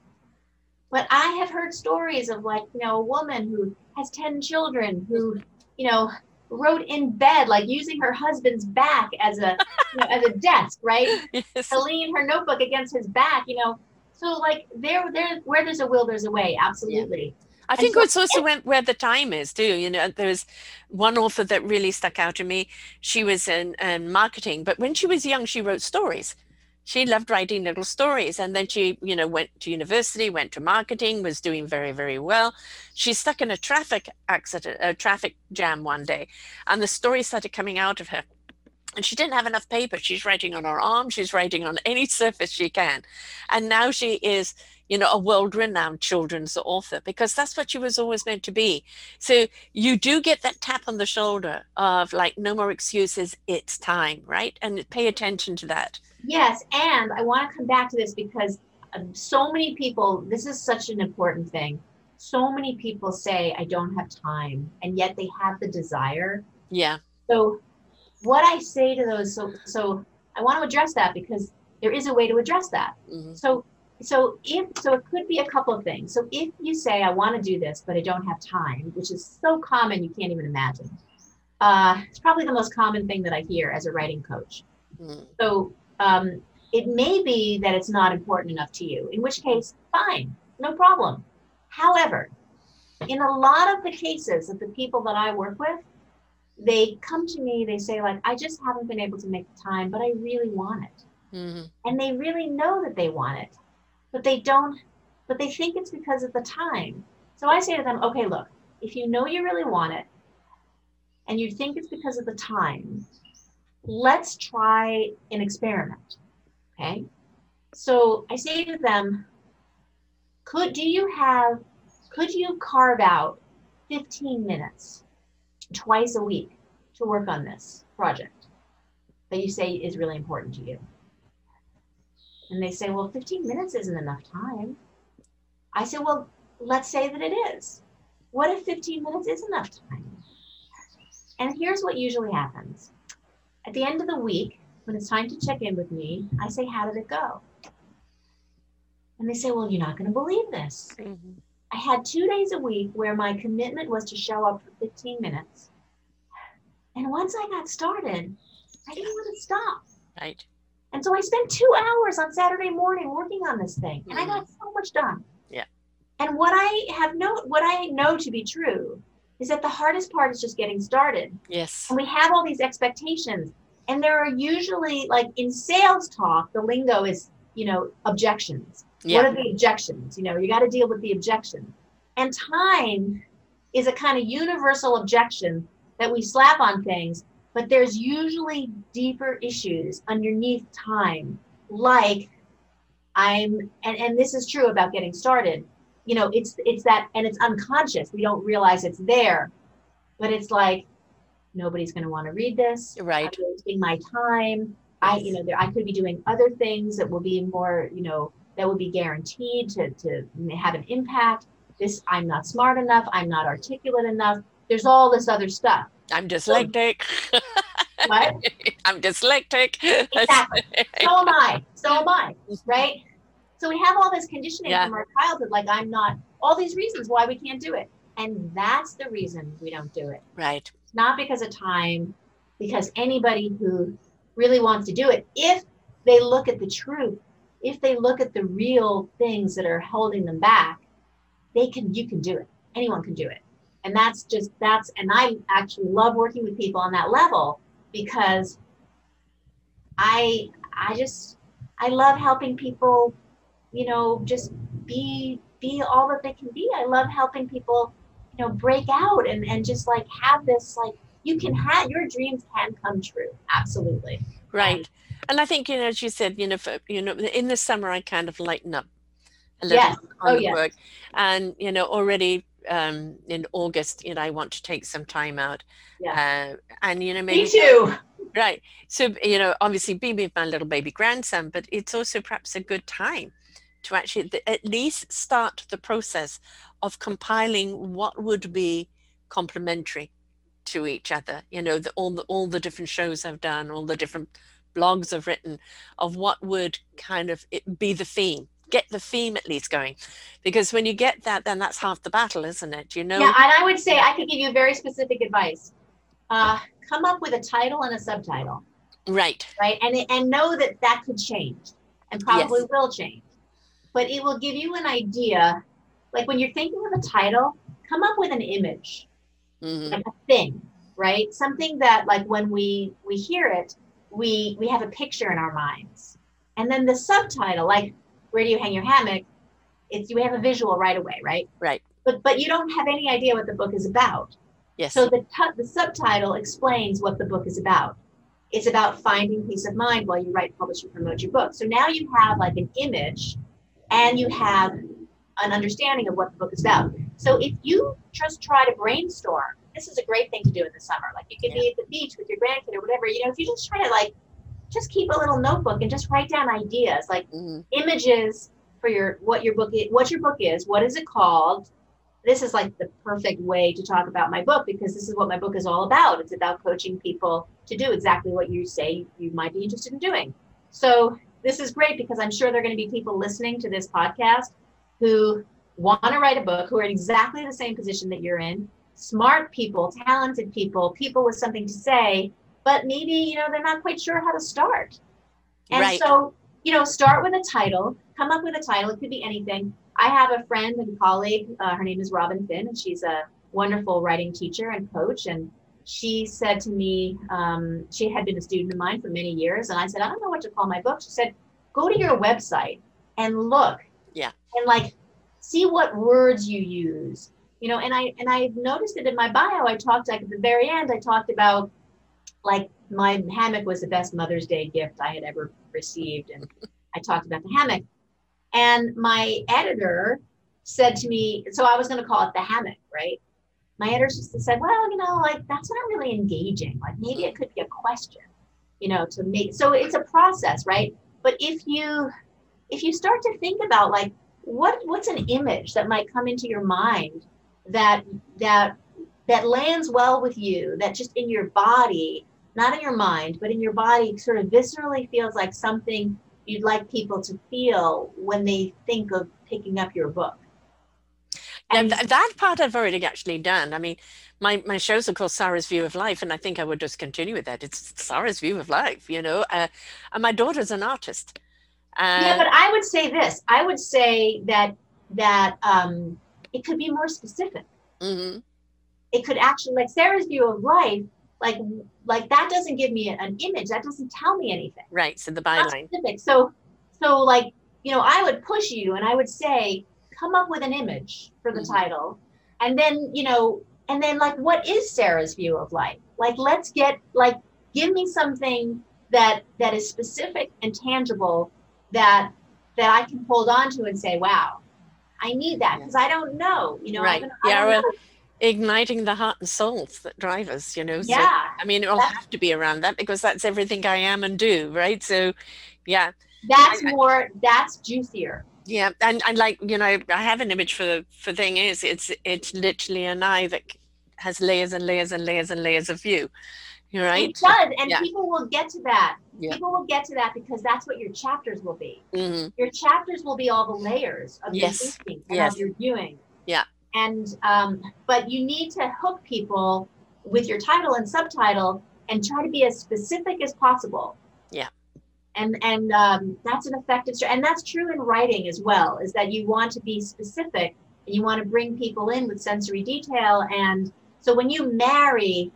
But i have heard stories of like you know a woman who has 10 children who you know wrote in bed like using her husband's back as a you know, as a desk right? Yes. to lean her notebook against his back you know so like there there where there's a will there's a way absolutely I And think so it's also when, where the time is too. You know, there was one author that really stuck out to me. She was in, in marketing, but when she was young, she wrote stories. She loved writing little stories, and then she, you know, went to university, went to marketing, was doing very, very well. She stuck in a traffic accident, a traffic jam one day, and the story started coming out of her. And she didn't have enough paper. She's writing on her arm. She's writing on any surface she can, and now she is you know, a world renowned children's author because that's what she was always meant to be. So you do get that tap on the shoulder of like, no more excuses, it's time, right? And pay attention to that. Yes, and I want to come back to this because um, so many people, this is such an important thing. So many people say, I don't have time, and yet they have the desire. Yeah. So, what I say to those, so, so I want to address that because there is a way to address that. hmm So, so if so, it could be a couple of things. So, if you say, I want to do this, but I don't have time, which is so common you can't even imagine. Uh, it's probably the most common thing that I hear as a writing coach. Mm. So um, it may be that it's not important enough to you, in which case, fine, no problem. However, in a lot of the cases of the people that I work with, they come to me, they say, like, I just haven't been able to make the time, but I really want it. hmm And they really know that they want it, but they don't, but they think it's because of the time. So I say to them, okay, look, if you know you really want it and you think it's because of the time, let's try an experiment. Okay. So I say to them, could do you have could you carve out 15 minutes twice a week to work on this project that you say is really important to you? And they say, well, 15 minutes isn't enough time. I say, well, let's say that it is. What if 15 minutes is enough time? And here's what usually happens. At the end of the week, when it's time to check in with me, I say, how did it go? And they say, well, you're not going to believe this. hmm I had two days a week where my commitment was to show up for 15 minutes. And once I got started, I didn't want to stop. Right. And so I spent two hours on Saturday morning working on this thing, and I mm-hmm. got so much done. Yeah. And what I have know, what I know to be true, is that the hardest part is just getting started. Yes. And we have all these expectations, and there are usually like in sales talk, the lingo is you know objections. What are the objections? You know, you got to deal with the objection. And time is a kind of universal objection that we slap on things, but there's usually deeper issues underneath time, like I'm and, and this is true about getting started. You know, it's it's that and it's unconscious. We don't realize it's there. But it's like nobody's gonna want to read this. Right. I'm wasting my time. I, you know, there, I could be doing other things that will be more, you know, that would be guaranteed to, to have an impact. This, I'm not smart enough. I'm not articulate enough. There's all this other stuff. I'm dyslexic. What? I'm dyslexic. Exactly. So am I. So am I. Right? So we have all this conditioning Yeah. from our childhood, like I'm not, all these reasons why we can't do it. And that's the reason we don't do it. Right. Not because of time, because anybody who really wants to do it, if they look at the truth, if they look at the real things that are holding them back, they can you can do it. Anyone can do it. And that's just that's and I actually love working with people on that level because I I just I love helping people, you know, just be be all that they can be. I love helping people, you know, break out and and just like have this like you can have your dreams can come true. Absolutely. Right. And I think, you know, as you said, you know, for, you know, in the summer I kind of lighten up a little Yes. on Oh, yes. work. And, you know, already um in August, you know, I want to take some time out. Uh, and you know, maybe Me too. Right. So, you know, obviously be with my little baby grandson, but it's also perhaps a good time to actually th- at least start the process of compiling what would be complementary to each other. You know, the, all the all the different shows I've done, all the different blogs I've written, of what would kind of be the theme. Get the theme at least going, because when you get that, then that's half the battle, isn't it? You know. Yeah, and I would say I could give you very specific advice. Uh, come up with a title and a subtitle, Right. right? And and know that that could change, and probably Yes. will change. But it will give you an idea. Like when you're thinking of a title, come up with an image, Mhm. like a thing, right? Something that like when we we hear it, we we have a picture in our minds, and then the subtitle, like where do you hang your hammock? It's you have a visual right away, right? Right. But but you don't have any idea what the book is about. Yes. So the, tu- the subtitle explains what the book is about. It's about finding peace of mind while you write, publish, and promote your book. So now you have like an image and you have an understanding of what the book is about. So if you just try to brainstorm, this is a great thing to do in the summer. Like you could be at the beach with your grandkid or whatever. You know, if you just try to like, just keep a little notebook and just write down ideas, like Mhm. images for your what your book is, what your book is, what is it called. This is like the perfect way to talk about my book because this is what my book is all about. It's about coaching people to do exactly what you say you might be interested in doing. So this is great because I'm sure there are going to be people listening to this podcast who want to write a book, who are in exactly the same position that you're in, smart people, talented people, people with something to say, but maybe, you know, they're not quite sure how to start. And Right. so, you know, start with a title, come up with a title. It could be anything. I have a friend and colleague. Uh, her name is Robin Finn, and she's a wonderful writing teacher and coach. And she said to me, um, she had been a student of mine for many years. And I said, I don't know what to call my book. She said, go to your website and look. Yeah. And like, see what words you use. You know, and I and I noticed it in my bio. I talked like at the very end. I talked about like my hammock was the best Mother's Day gift I had ever received, and I talked about the hammock. And my editor said to me, so I was going to call it the hammock, right? My editor just said, well, you know, like that's not really engaging. Like maybe it could be a question, you know, to make. So it's a process, right? But if you if you start to think about like what what's an image that might come into your mind that that that lands well with you, that just in your body, not in your mind, but in your body, sort of viscerally feels like something you'd like people to feel when they think of picking up your book. And- th- that part I've already actually done. I mean, my, my shows are called Sarah's View of Life, and I think I would just continue with that. It's Sarah's View of Life, you know. Uh, and my daughter's an artist. Uh, yeah, but I would say this. I would say that that um, it could be more specific. mhm, It could actually, like Sarah's view of life, like like that doesn't give me an image. That doesn't tell me anything. right, so the byline. specific. So so like you know, I would push you and I would say, come up with an image for the Mhm. title, and then you know, and then like, what is Sarah's view of life? Like, let's get like, give me something that that is specific and tangible that that I can hold on to and say, wow, I need that because I don't know. You know, Right. I Yeah, well, know. Igniting the heart and souls that drive us, you know. So, yeah. I mean, it'll That's- have to be around that because that's everything I am and do, right? So, yeah, That's I- more. That's juicier. yeah, and and like you know, I have an image for the for thing is it's it's literally an eye that has layers and layers and layers and layers of view, You're right? It does, and Yeah. people will get to that. Yeah. People will get to that because that's what your chapters will be. hmm Your chapters will be all the layers of Yes. your thinking and Yes. of your viewing. Yeah. And um, but you need to hook people with your title and subtitle and try to be as specific as possible. Yeah. And and um, that's an effective and that's true in writing as well. Is that you want to be specific and you want to bring people in with sensory detail and so when you marry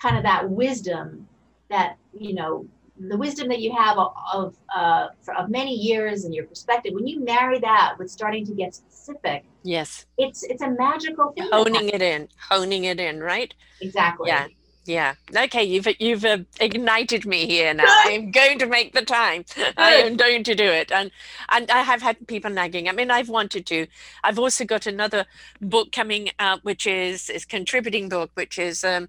kind of that wisdom that you know the wisdom that you have of of, uh, of many years and your perspective when you marry that with starting to get specific yes. it's it's a magical thing. Honing it in honing it in right? Exactly. Yeah yeah. Okay you've you've uh, ignited me here now. I am going to make the time. I am going to do it. And and i have had people nagging. I mean i've wanted to. I've also got another book coming out which is is contributing book which is um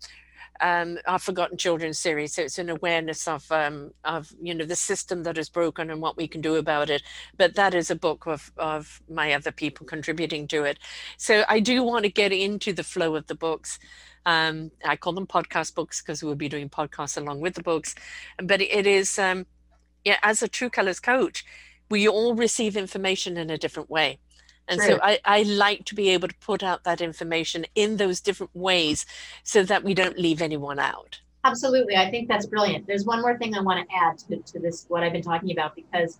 um, our Forgotten Children series. So it's an awareness of um, of you know the system that is broken and what we can do about it. But that is a book of of my other people contributing to it. So I do want to get into the flow of the books. Um, I call them podcast books because we'll be doing podcasts along with the books. But it is um, yeah, as a True Colors coach, we all receive information in a different way. And True. so I, I like to be able to put out that information in those different ways so that we don't leave anyone out. Absolutely. I think that's brilliant. There's one more thing I want to add to, to this, what I've been talking about, because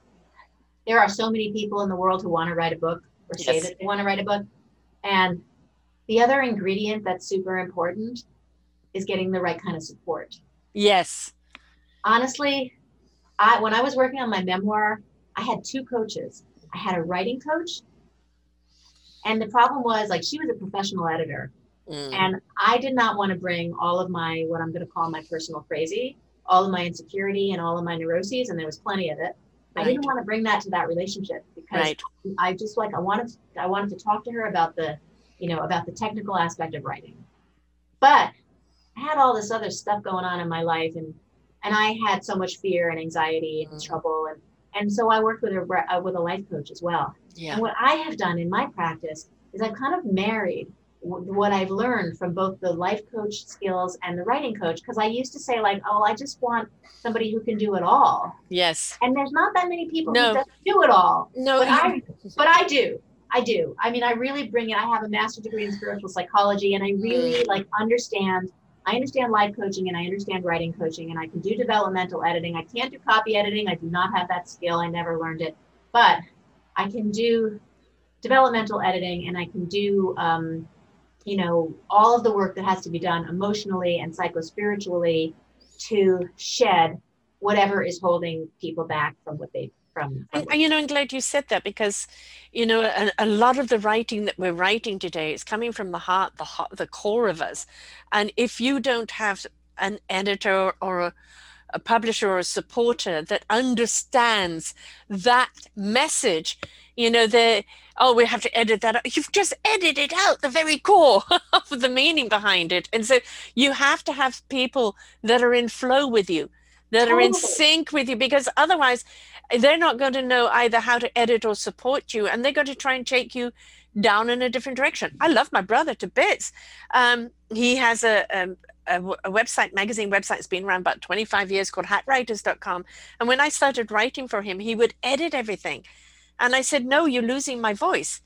there are so many people in the world who want to write a book or say yes. that they want to write a book. And the other ingredient that's super important is getting the right kind of support. Yes. Honestly, I when I was working on my memoir, I had two coaches. I had a writing coach and the problem was like she was a professional editor. Mm. And I did not want to bring all of my what I'm going to call my personal crazy, all of my insecurity and all of my neuroses, and there was plenty of it. Right. I didn't want to bring that to that relationship because right. I just like I wanted I wanted to talk to her about the, you know, about the technical aspect of writing. But I had all this other stuff going on in my life and and I had so much fear and anxiety and mm. trouble and and so I worked with a with a life coach as well. Yeah. And what I have done in my practice is I've kind of married what I've learned from both the life coach skills and the writing coach because I used to say like, oh, I just want somebody who can do it all. Yes. And there's not that many people no. who do it all. No. But I, but I do. I do. I mean, I really bring it. I have a master's degree in spiritual psychology, and I really mm. like understand. I understand life coaching and I understand writing coaching, and I can do developmental editing. I can't do copy editing. I do not have that skill. I never learned it, but I can do developmental editing and I can do, um, you know, all of the work that has to be done emotionally and psychospiritually to shed whatever is holding people back from what they from, from and, you know i'm glad you said that because you know a, a, lot of the writing that we're writing today is coming from the heart the heart the core of us. And if you don't have an editor or a a publisher or a supporter that understands that message you know the oh we have to edit that out. you've just edited out the very core of the meaning behind it and so you have to have people that are in flow with you that totally. are in sync with you because otherwise they're not going to know either how to edit or support you and they're going to try and take you down in a different direction i love my brother to bits um, he has a, um, a, a, website, magazine website, that's been around about 25 years called hackwriters.com. And when I started writing for him, he would edit everything. And I said, No, you're losing my voice.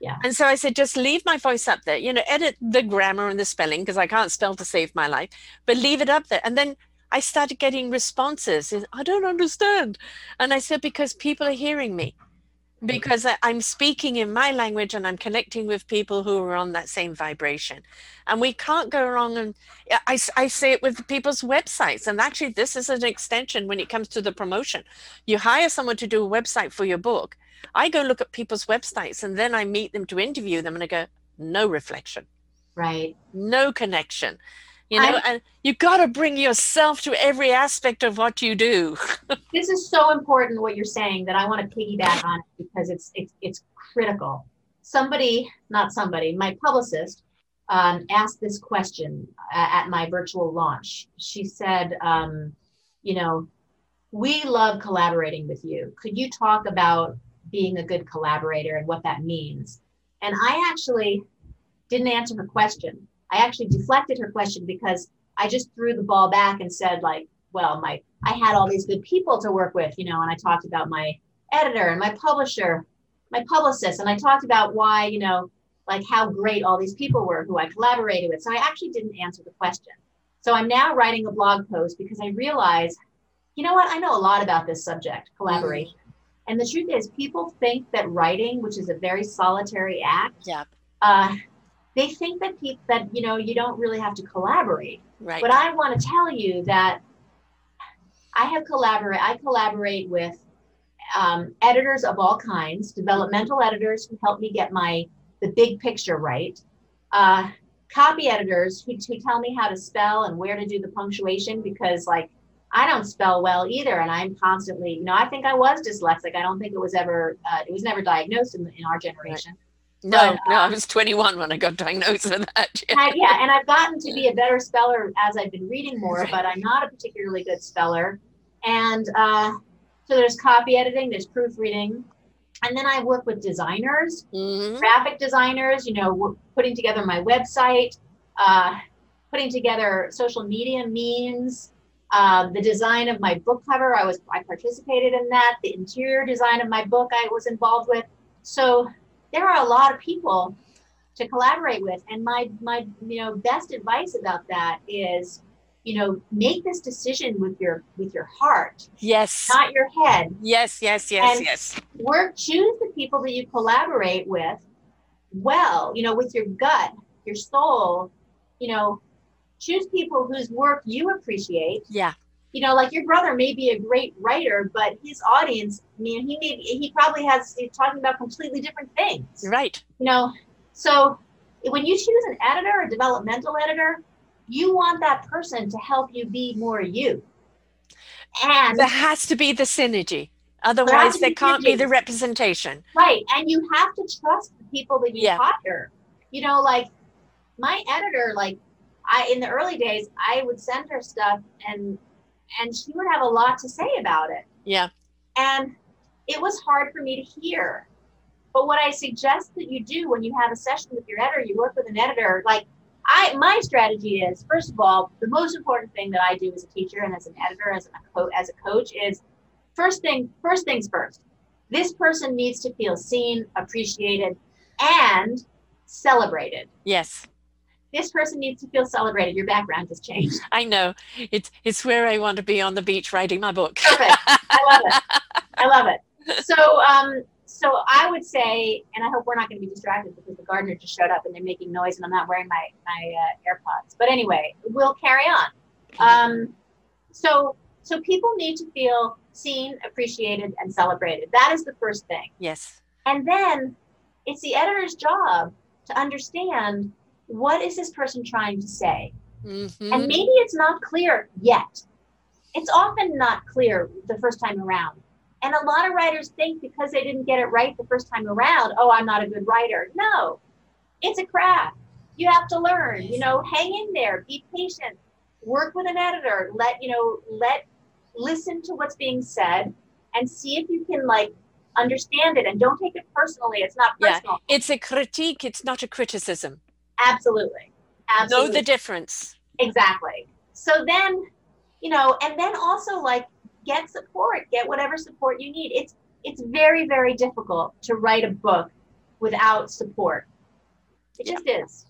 Yeah. And so I said, just leave my voice up there, you know, edit the grammar and the spelling because I can't spell to save my life, but leave it up there. And then I started getting responses. I don't understand. And I said, because people are hearing me because I'm speaking in my language and I'm connecting with people who are on that same vibration. And we can't go wrong. And I, I say it with people's websites. And actually, this is an extension when it comes to the promotion. You hire someone to do a website for your book. I go look at people's websites and then I meet them to interview them and I go, no reflection. Right. No connection you know I, and you got to bring yourself to every aspect of what you do. This is so important what you're saying that i want to piggyback on it because it's it's, it's critical. Somebody not somebody my publicist um, asked this question at my virtual launch. She said um, you know we love collaborating with you. Could you talk about being a good collaborator and what that means? And i actually didn't answer her question I actually deflected her question because I just threw the ball back and said, like, well, my I had all these good people to work with, you know, and I talked about my editor and my publisher, my publicist, and I talked about why, you know, like how great all these people were who I collaborated with. So I actually didn't answer the question. So I'm now writing a blog post because I realize, you know what, I know a lot about this subject, collaboration. Mm. And the truth is, people think that writing, which is a very solitary act, yeah. Uh, they think that people that you know you don't really have to collaborate. Right. But I want to tell you that I have collaborate. I collaborate with um, editors of all kinds, developmental editors who help me get my the big picture right, uh, copy editors who, who tell me how to spell and where to do the punctuation because like I don't spell well either, and I'm constantly, you know, I think I was dyslexic. I don't think it was ever, uh, it was never diagnosed in, in our generation. Right. No, but, no, I um, was 21 when I got diagnosed with that. Yeah. I, yeah, and I've gotten to be a better speller as I've been reading more, but I'm not a particularly good speller. And uh, so there's copy editing, there's proofreading, and then I work with designers, mm-hmm. graphic designers. You know, putting together my website, uh, putting together social media means, um, the design of my book cover. I was I participated in that. The interior design of my book I was involved with. So there are a lot of people to collaborate with, and my my you know best advice about that is you know make this decision with your with your heart yes. not your head. Yes yes yes and yes. work choose the people that you collaborate with well you know with your gut your soul. You know choose people whose work you appreciate. Yeah you know like your brother may be a great writer but his audience i mean he may he probably has he's talking about completely different things right you know so when you choose an editor a developmental editor you want that person to help you be more you. And there has to be the synergy. Otherwise, there, there can't synergy. be the representation. Right. And you have to trust the people that you yeah. hire. You know, like my editor, like I in the early days, I would send her stuff and and she would have a lot to say about it. Yeah. And it was hard for me to hear. But what I suggest that you do when you have a session with your editor, you work with an editor, like I my strategy is first of all the most important thing that I do as a teacher and as an editor as a co- as a coach is first thing first things first. This person needs to feel seen, appreciated, and celebrated. Yes. This person needs to feel celebrated. Your background has changed. I know. It's it's where I want to be on the beach writing my book. Perfect. I love it. I love it. So um so I would say, and I hope we're not going to be distracted because the gardener just showed up and they're making noise, and I'm not wearing my my uh, AirPods. But anyway, we'll carry on. Um, so so people need to feel seen, appreciated, and celebrated. That is the first thing. Yes. And then it's the editor's job to understand what is this person trying to say, mm-hmm. and maybe it's not clear yet. It's often not clear the first time around and a lot of writers think because they didn't get it right the first time around, oh, I'm not a good writer. No, it's a craft. You have to learn, you know, hang in there, be patient, work with an editor, let, you know, let, listen to what's being said and see if you can like understand it and don't take it personally. It's not personal. Yeah, it's a critique, it's not a criticism. Absolutely. Absolutely. Know the difference. Exactly. So then, you know, and then also like get support, get whatever support you need. It's it's very very difficult to write a book without support. It just is.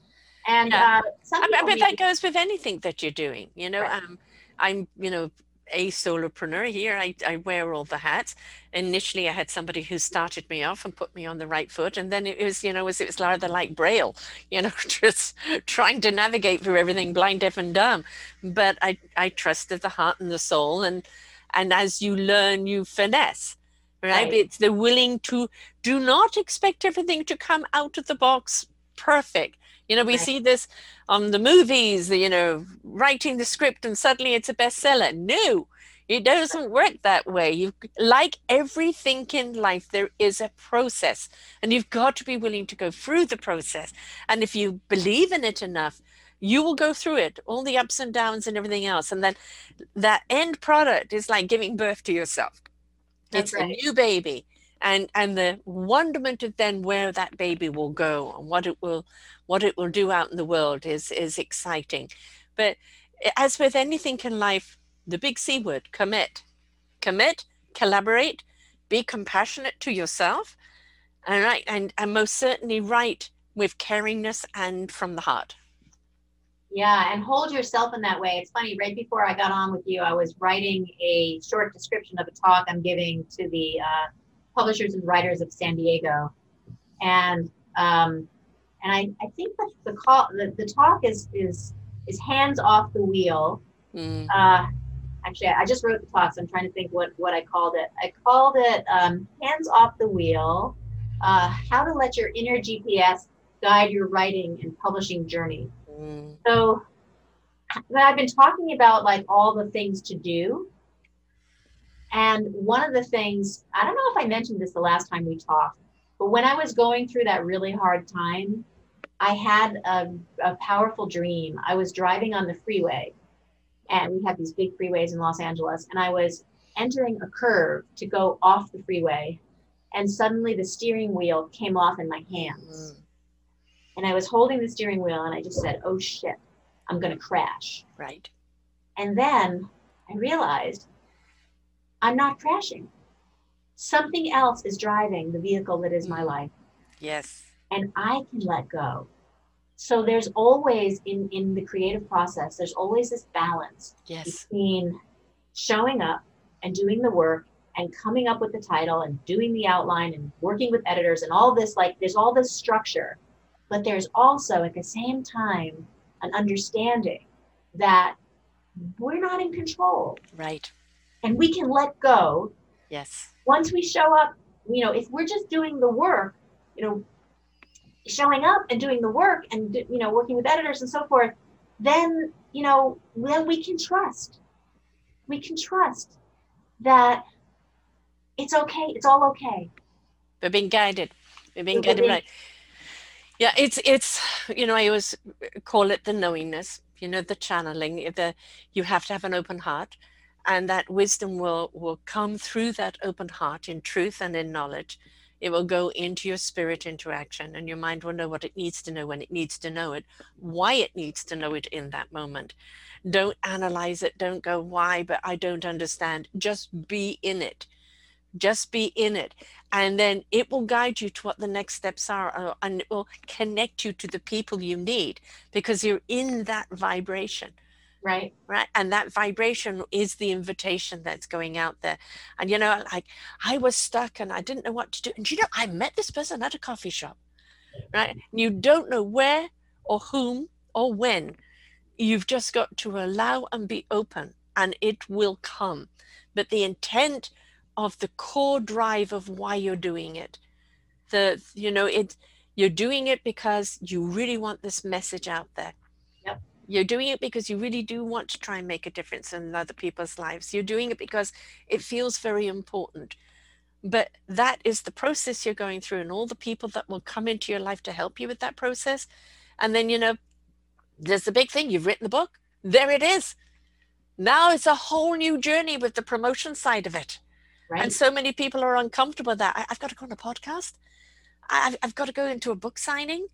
And yeah. uh, some I, but that goes with anything that you're doing. You know, right. um, I'm you know a solopreneur here. I, I wear all the hats. Initially, I had somebody who started me off and put me on the right foot, and then it was, you know, it was, it was rather like Braille, you know, just trying to navigate through everything blind, deaf, and dumb. But I, I trusted the heart and the soul, and and as you learn you finesse right? right, it's the willing to do not expect everything to come out of the box perfect you know we right. see this on the movies you know writing the script and suddenly it's a bestseller. No it doesn't work that way. You like everything in life there is a process and you've got to be willing to go through the process. And if you believe in it enough you will go through it all the ups and downs and everything else. And then that end product is like giving birth to yourself. That's it's right. a new baby and and the wonderment of then where that baby will go and what it will what it will do out in the world is is exciting but as with anything in life the big c word commit commit collaborate be compassionate to yourself and right and, and most certainly write with caringness and from the heart. Yeah, and hold yourself in that way. It's funny, right before I got on with you, I was writing a short description of a talk I'm giving to the uh, publishers and writers of San Diego. And um, and I, I think that the call the, the talk is is is hands off the wheel. Mm. Uh, actually, I just wrote the talk, so I'm trying to think what what I called it. I called it um, hands off the wheel. Uh, how to let your inner GPS guide your writing and publishing journey. Mm. So I've been talking about like all the things to do. And one of the things, I don't know if I mentioned this the last time we talked, but when I was going through that really hard time, I had a, a powerful dream. I was driving on the freeway, and we have these big freeways in Los Angeles, and I was entering a curve to go off the freeway, and suddenly the steering wheel came off in my hands. Mm. And I was holding the steering wheel, and I just said, Oh shit, I'm going to crash. Right. And then I realized I'm not crashing something else is driving the vehicle that is my mm-hmm. life. Yes. And I can let go. So there's always in in the creative process, there's always this balance yes. between showing up and doing the work and coming up with the title and doing the outline and working with editors and all this like there's all this structure. But there's also at the same time an understanding that we're not in control. Right. And we can let go. Yes once we show up, you know, if we're just doing the work, you know, showing up and doing the work and you know working with editors and so forth, then you know then we can trust. We can trust that it's okay. It's all okay. We're being guided. We're being guided right. Yeah, it's it's you know I always call it the knowingness. You know the channeling. The you have to have an open heart and that wisdom will will come through that open heart in truth and in knowledge. It will go into your spirit into action and your mind will know what it needs to know when it needs to know it why it needs to know it in that moment. Don't analyze it don't go why? But i don't understand. Just be in it. Just be in it. And then it will guide you to what the next steps are uh, and it will connect you to the people you need because you're in that vibration right. Right and that vibration is the invitation that's going out there. And you know like i was stuck and i didn't know what to do and you know i met this person at a coffee shop right? And you don't know where or whom or when you've just got to allow and be open and it will come. But the intent of the core drive of why you're doing it the you know it you're doing it because you really want this message out there you're doing it because you really do want to try and make a difference in other people's lives. You're doing it because it feels very important. But that is the process you're going through, and all the people that will come into your life to help you with that process. And then, you know, there's the big thing you've written the book, there it is. Now it's a whole new journey with the promotion side of it. Right. And so many people are uncomfortable that. I, have got to go on a podcast. I've, I've got to go into a book signing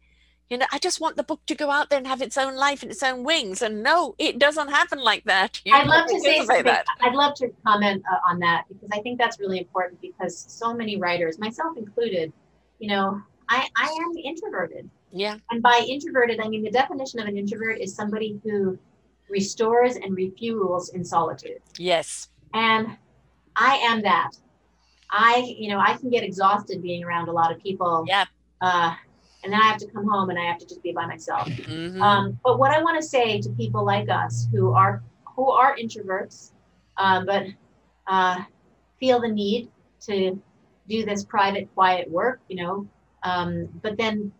you know i just want the book to go out there and have its own life and its own wings. And no it doesn't happen like that. You i'd love to say something. that. i'd love to comment uh, on that because i think that's really important because so many writers myself included you know i i am introverted. Yeah. And by introverted i mean the definition of an introvert is somebody who restores and refuels in solitude. Yes. And i am that. I you know i can get exhausted being around a lot of people yeah. uh, and then I have to come home and I have to just be by myself. Mm-hmm. Um, but what I want to say to people like us who are who are introverts, uh, but uh, feel the need to do this private, quiet work, you know, um, but then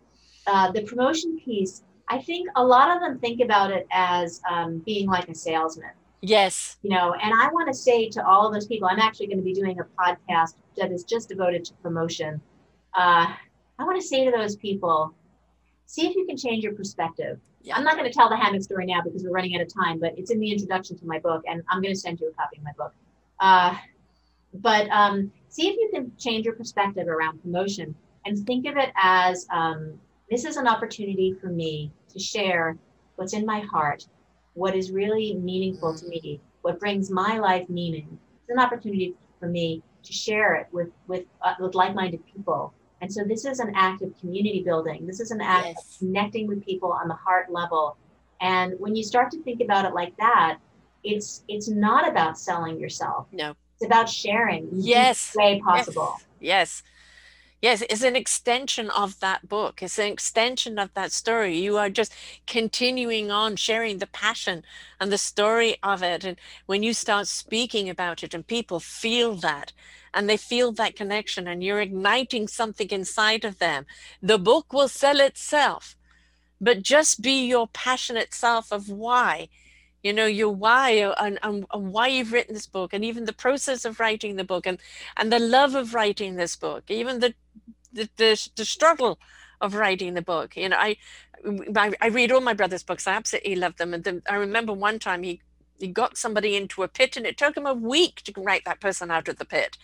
uh, the promotion piece, I think a lot of them think about it as um, being like a salesman. Yes. You know, and I want to say to all of those people, I'm actually going to be doing a podcast that is just devoted to promotion. I want to say to those people, see if you can change your perspective. Yeah. I'm not going to tell the hammock story now because we're running out of time, but it's in the introduction to my book, and I'm going to send you a copy of my book. Uh, but um, see if you can change your perspective around promotion and think of it as um, this is an opportunity for me to share what's in my heart, what is really meaningful to me, what brings my life meaning. It's an opportunity for me to share it with with uh, with like-minded people And so this is an act of community building. This is an act yes. of connecting with people on the heart level. And when you start to think about it like that, it's it's not about selling yourself. No. It's about sharing. Yes. way possible. Yes. yes. Yes, it's an extension of that book. It's an extension of that story. You are just continuing on sharing the passion and the story of it. And when you start speaking about it and people feel that and they feel that connection and you're igniting something inside of them, the book will sell itself. But just be your passionate self of why you know your why uh, and, and, and, why you've written this book and even the process of writing the book and and the love of writing this book even the the, the, the struggle of writing the book. You know I, I i read all my brother's books. I absolutely love them. And the, i remember one time he he got somebody into a pit and it took him a week to write that person out of the pit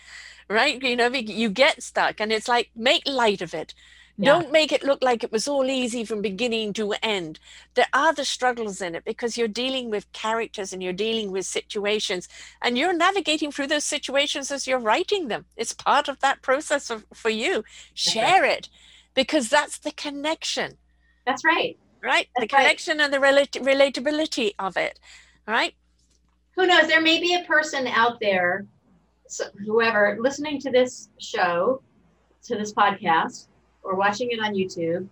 right? You know you get stuck and it's like make light of it yeah. Don't make it look like it was all easy from beginning to end. There are the struggles in it because you're dealing with characters and you're dealing with situations and you're navigating through those situations as you're writing them. It's part of that process of, for you. Share it because that's the connection. That's right. Right? That's the connection right. and the relat- relatability of it. Right? Who knows? There may be a person out there, so whoever listening to this show, to this podcast, or watching it on YouTube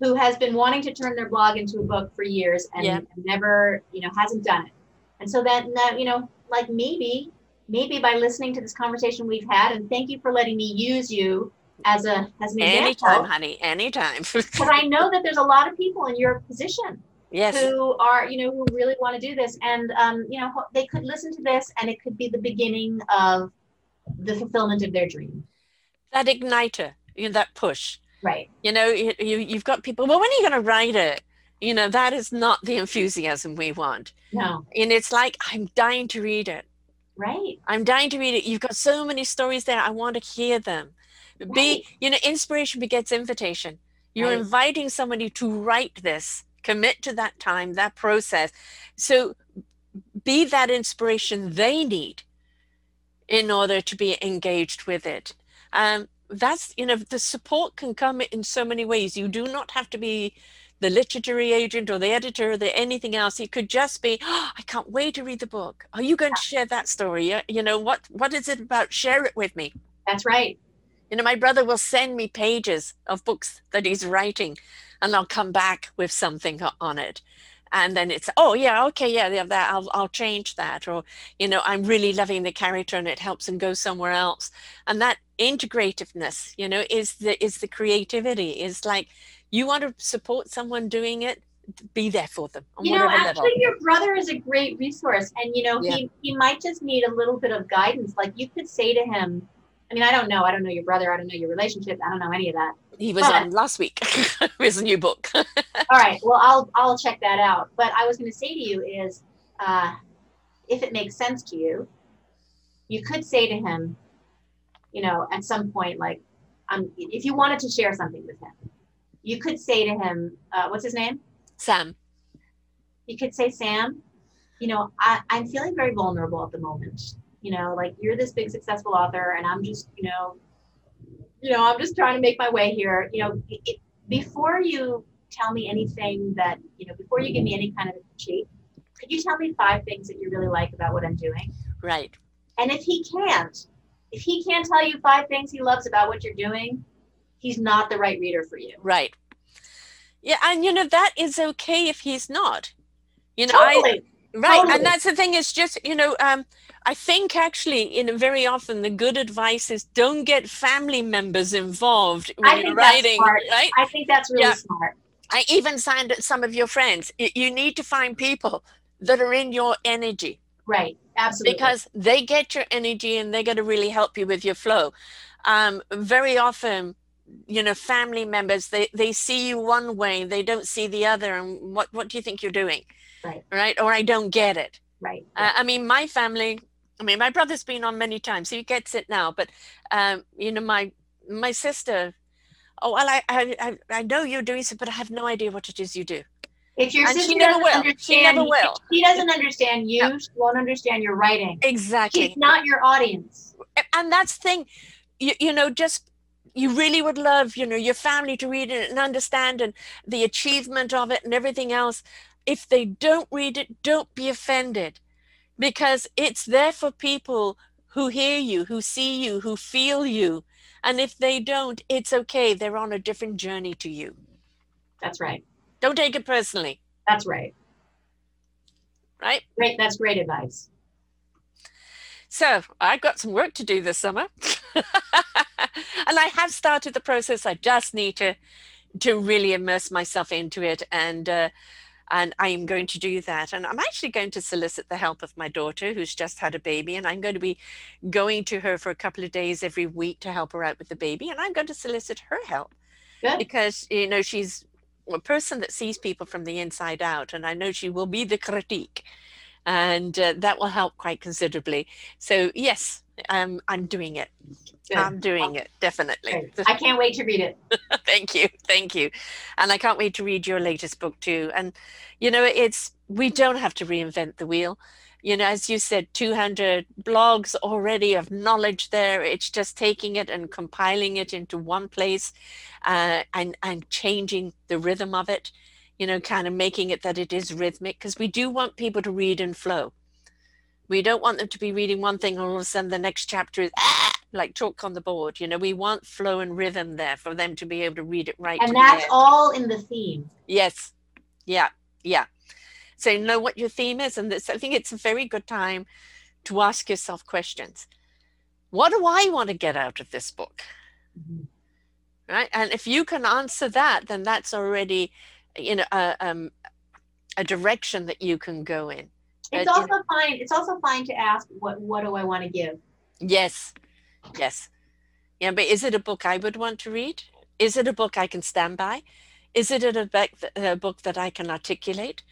who has been wanting to turn their blog into a book for years and yeah. never, you know, hasn't done it. And so that, you know, like maybe, maybe by listening to this conversation we've had, and thank you for letting me use you as a as an anytime, example. honey, anytime. but I know that there's a lot of people in your position. Yes. Who are, you know, who really want to do this. And, um, you know, they could listen to this and it could be the beginning of the fulfillment of their dream. That igniter, you know, that push Right. You know, you, you've got people, well, when are you going to write it? You know, that is not the enthusiasm we want. No. And it's like, I'm dying to read it. Right. I'm dying to read it. You've got so many stories there. I want to hear them. Right. Be, you know, inspiration begets invitation. You're right. inviting somebody to write this, commit to that time, that process. So be that inspiration they need in order to be engaged with it. Um, that's you know the support can come in so many ways. You do not have to be the literary agent or the editor or the anything else. It could just be oh, i can't wait to read the book. Are you going to share that story? You know what what is it about? Share it with me. That's right. You know my brother will send me pages of books that he's writing and i'll come back with something on it and then it's oh yeah okay yeah yeah that I'll I'll change that or you know I'm really loving the character and it helps him go somewhere else and that integrativeness you know is the is the creativity is like you want to support someone doing it be there for them you know actually level. your brother is a great resource and you know yeah. he he might just need a little bit of guidance like you could say to him I mean, I don't know. I don't know your brother. I don't know your relationship. I don't know any of that. He was on last week with his new book. all right. Well, I'll I'll check that out. But I was going to say to you is, uh, if it makes sense to you, you could say to him, you know, at some point, like, um, if you wanted to share something with him, you could say to him, uh, what's his name? Sam. You could say, Sam, you know, I, I'm feeling very vulnerable at the moment you know like you're this big successful author and i'm just you know you know i'm just trying to make my way here. You know it, before you tell me anything that you know before you give me any kind of critique could you tell me five things that you really like about what i'm doing? Right. And if he can't if he can't tell you five things he loves about what you're doing he's not the right reader for you. Right. Yeah and you know that is okay if he's not. You know totally. Right totally. and that's the thing is just you know um I think actually, in very often, the good advice is don't get family members involved when I you're writing. Right? I think that's really yeah. smart. I even signed some of your friends. You need to find people that are in your energy. Right. Absolutely. Because they get your energy and they're going to really help you with your flow. Um, very often, you know, family members they they see you one way, they don't see the other, and what what do you think you're doing? Right. Right. Or I don't get it. Right. Uh, I mean, my family I mean, my brother's been on many times, so he gets it now. But um, you know, my my sister, oh well, I I I know you're doing so, but I have no idea what it is you do. If your and sister she never will. She never will. She doesn't understand you. No. She won't understand your writing. Exactly. She's not your audience. And that's the thing, you, you know, just you really would love, you know, your family to read it and understand and the achievement of it and everything else. If they don't read it, don't be offended because it's there for people who hear you, who see you, who feel you. And if they don't, it's okay. They're on a different journey to you. That's right. Don't take it personally. That's right. Right? Great. That's great advice. So I've got some work to do this summer. and I have started the process. I just need to to really immerse myself into it and uh, and I am going to do that. And I'm actually going to solicit the help of my daughter who's just had a baby and I'm going to be going to her for a couple of days every week to help her out with the baby and I'm going to solicit her help. Good. Because you know she's a person that sees people from the inside out and I know she will be the critique and uh, that will help quite considerably. So yes, um, I'm doing it. Good. I'm doing it definitely. I can't wait to read it. thank you, thank you, and I can't wait to read your latest book too. And you know, it's we don't have to reinvent the wheel. You know, as you said, 200 blogs already of knowledge there. It's just taking it and compiling it into one place, uh, and and changing the rhythm of it you know, kind of making it that it is rhythmic because we do want people to read and flow. We don't want them to be reading one thing and all of a sudden the next chapter is ah, like chalk on the board. You know, we want flow and rhythm there for them to be able to read it right. And that's all in the theme. Yes. Yeah. Yeah. So know what your theme is. And this, I think it's a very good time to ask yourself questions. What do I want to get out of this book? Mm-hmm. Right. And if you can answer that, then that's already you know a, um, a direction that you can go in it's uh, also fine it's also fine to ask what what do i want to give yes yes yeah but is it a book i would want to read is it a book i can stand by is it a book, a book that i can articulate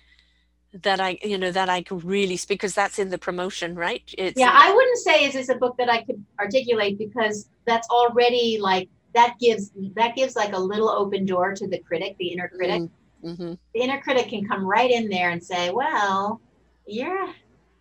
that i you know that i can really speak because that's in the promotion right it's yeah I wouldn't say is this a book that i could articulate because that's already like that gives that gives like a little open door to the critic the inner critic mm. Mm-hmm. The inner critic can come right in there and say, "Well, you're."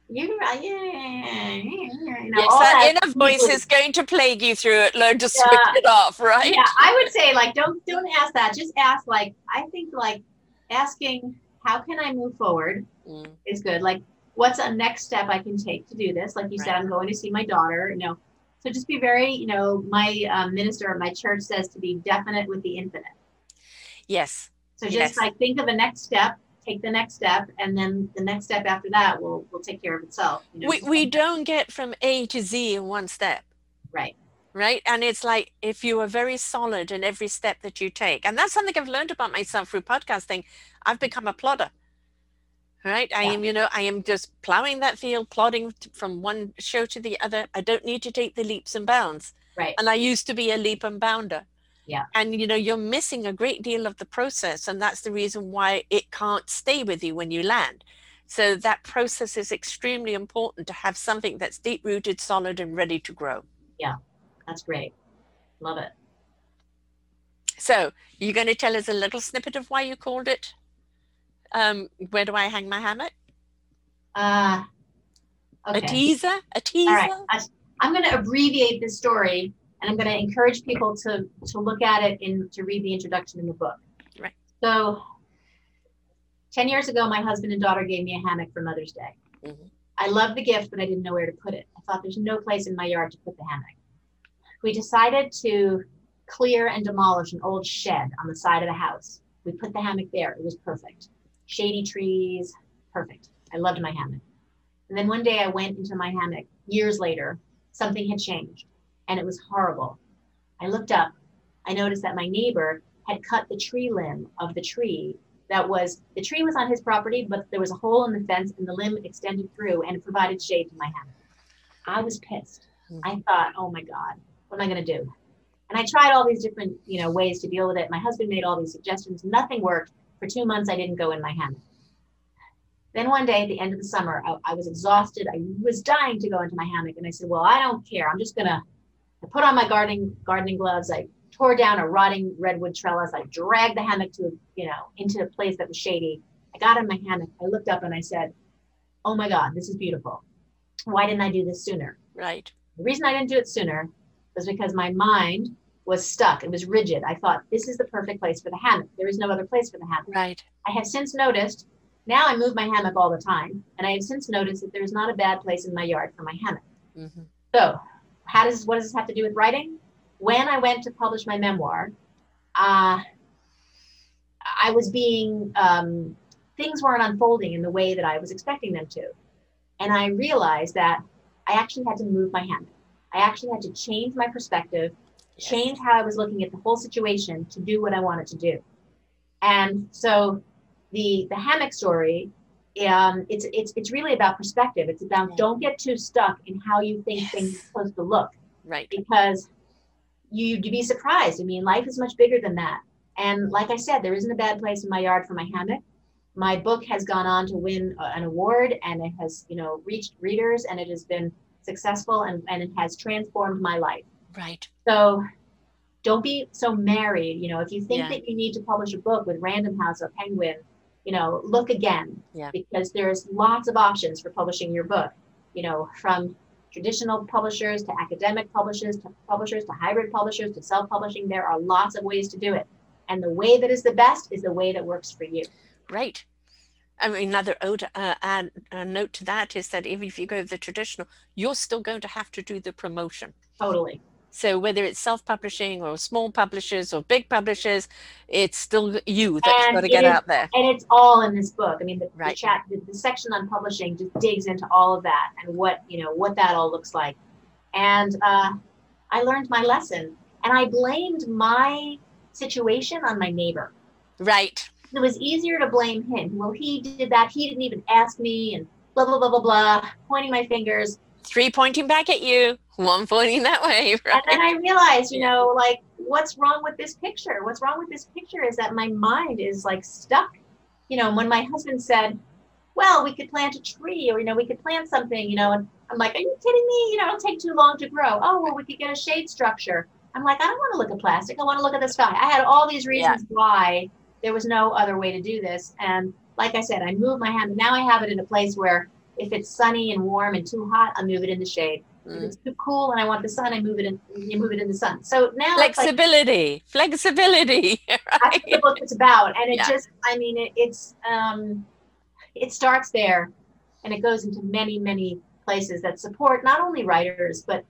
You, yeah, yeah, you know, yes, that, that inner voice is going to plague you through it. Learn to switch yeah, it off, right? Yeah, I would say like don't don't ask that. Just ask like I think like asking how can I move forward mm. is good. Like what's a next step I can take to do this? Like you right. said, I'm going to see my daughter. You know, so just be very you know my um, minister at my church says to be definite with the infinite. Yes, so just yes. like think of a next step, take the next step, and then the next step after that will will take care of itself. You know, we we don't get from A to Z in one step. Right. Right. And it's like if you are very solid in every step that you take. And that's something I've learned about myself through podcasting. I've become a plodder. Right. I yeah. am, you know, I am just plowing that field, plodding from one show to the other. I don't need to take the leaps and bounds. Right. And I used to be a leap and bounder yeah. And you know you're missing a great deal of the process and that's the reason why it can't stay with you when you land. So that process is extremely important to have something that's deep rooted solid and ready to grow. Yeah that's great. Love it. So you're going to tell us a little snippet of why you called it? Um, where do i hang my hammock? Uh okay. a teaser? A teaser All right. I, i'm going to abbreviate the story and I'm going to encourage people to to look at it and to read the introduction in the book. Right. So, ten years ago, my husband and daughter gave me a hammock for Mother's Day. Mm-hmm. I loved the gift, but I didn't know where to put it. I thought there's no place in my yard to put the hammock. We decided to clear and demolish an old shed on the side of the house. We put the hammock there. It was perfect. Shady trees, perfect. I loved my hammock. And then one day I went into my hammock years later. Something had changed and it was horrible. I looked up. I noticed that my neighbor had cut the tree limb of the tree that was the tree was on his property, but there was a hole in the fence and the limb extended through and it provided shade to my hammock. I was pissed. Hmm. I thought, oh my God, what am I going to do? And I tried all these different, you know, ways to deal with it. My husband made all these suggestions. Nothing worked. For two months, I didn't go in my hammock. Then one day at the end of the summer, I, I was exhausted. I was dying to go into my hammock. And I said, well, I don't care. I'm just going to I put on my gardening gardening gloves. I tore down a rotting redwood trellis. I dragged the hammock to, you know, into a place that was shady. I got in my hammock. I looked up and I said, "Oh my God, this is beautiful. Why didn't I do this sooner?" Right. The reason I didn't do it sooner was because my mind was stuck. It was rigid. I thought this is the perfect place for the hammock. There is no other place for the hammock. Right. I have since noticed. Now I move my hammock all the time, and I have since noticed that there's not a bad place in my yard for my hammock. Mm-hmm. So, how does what does this have to do with writing? When I went to publish my memoir, uh, I was being um, things weren't unfolding in the way that I was expecting them to, and I realized that I actually had to move my hammock. I actually had to change my perspective, change how I was looking at the whole situation to do what I wanted to do. And so, the the hammock story um, it's it's it's really about perspective. It's about Yeah. don't get too stuck in how you think Yes. things are supposed to look Right. because you you'd be surprised. I mean, life is much bigger than that. And like I said, there isn't a bad place in my yard for my hammock. My book has gone on to win uh, an award, and it has you know reached readers, and it has been successful, and and it has transformed my life. Right. So don't be so married. You know, if you think Yeah. that you need to publish a book with Random House or Penguin, you know, look again. Yeah. Because there's lots of options for publishing your book. You know, from traditional publishers to academic publishers to publishers to hybrid publishers to self-publishing. There are lots of ways to do it. And the way that is the best is the way that works for you. Right. I mean, another ode, uh, add, uh, note to that is that even if you go the traditional, you're still going to have to do the promotion. Totally. So whether it's self-publishing or small publishers or big publishers, it's still you that's got to get is- out there. and it's all in this book. I mean, the, the chat, the, the section on publishing just digs into all of that and what you know what that all looks like. And uh, I learned my lesson, and I blamed my situation on my neighbor. Right. It was easier to blame him. Well, he did that. He didn't even ask me, and blah blah blah blah blah, pointing my fingers. Three pointing back at you, one pointing that way. And then I realized, you know, like what's wrong with this picture? What's wrong with this picture is that my mind is like stuck. You know, when my husband said, "Well, we could plant a tree, or you know, we could plant something," you know, and I'm like, "Are you kidding me? You know, it'll take too long to grow." Oh, well, we could get a shade structure. I'm like, I don't want to look at plastic. I want to look at the sky. I had all these reasons why there was no other way to do this. And like I said, I moved my hand. And now I have it in a place where if it's sunny and warm and too hot, I move it in the shade. If Mm. it's too cool and I want the sun, I move it in. You move it in the sun. So now it's like Flexibility. Flexibility. that's Right. what the book is about, and it Yeah. just, I mean, it, it's um, it starts there, and it goes into many, many places that support not only writers but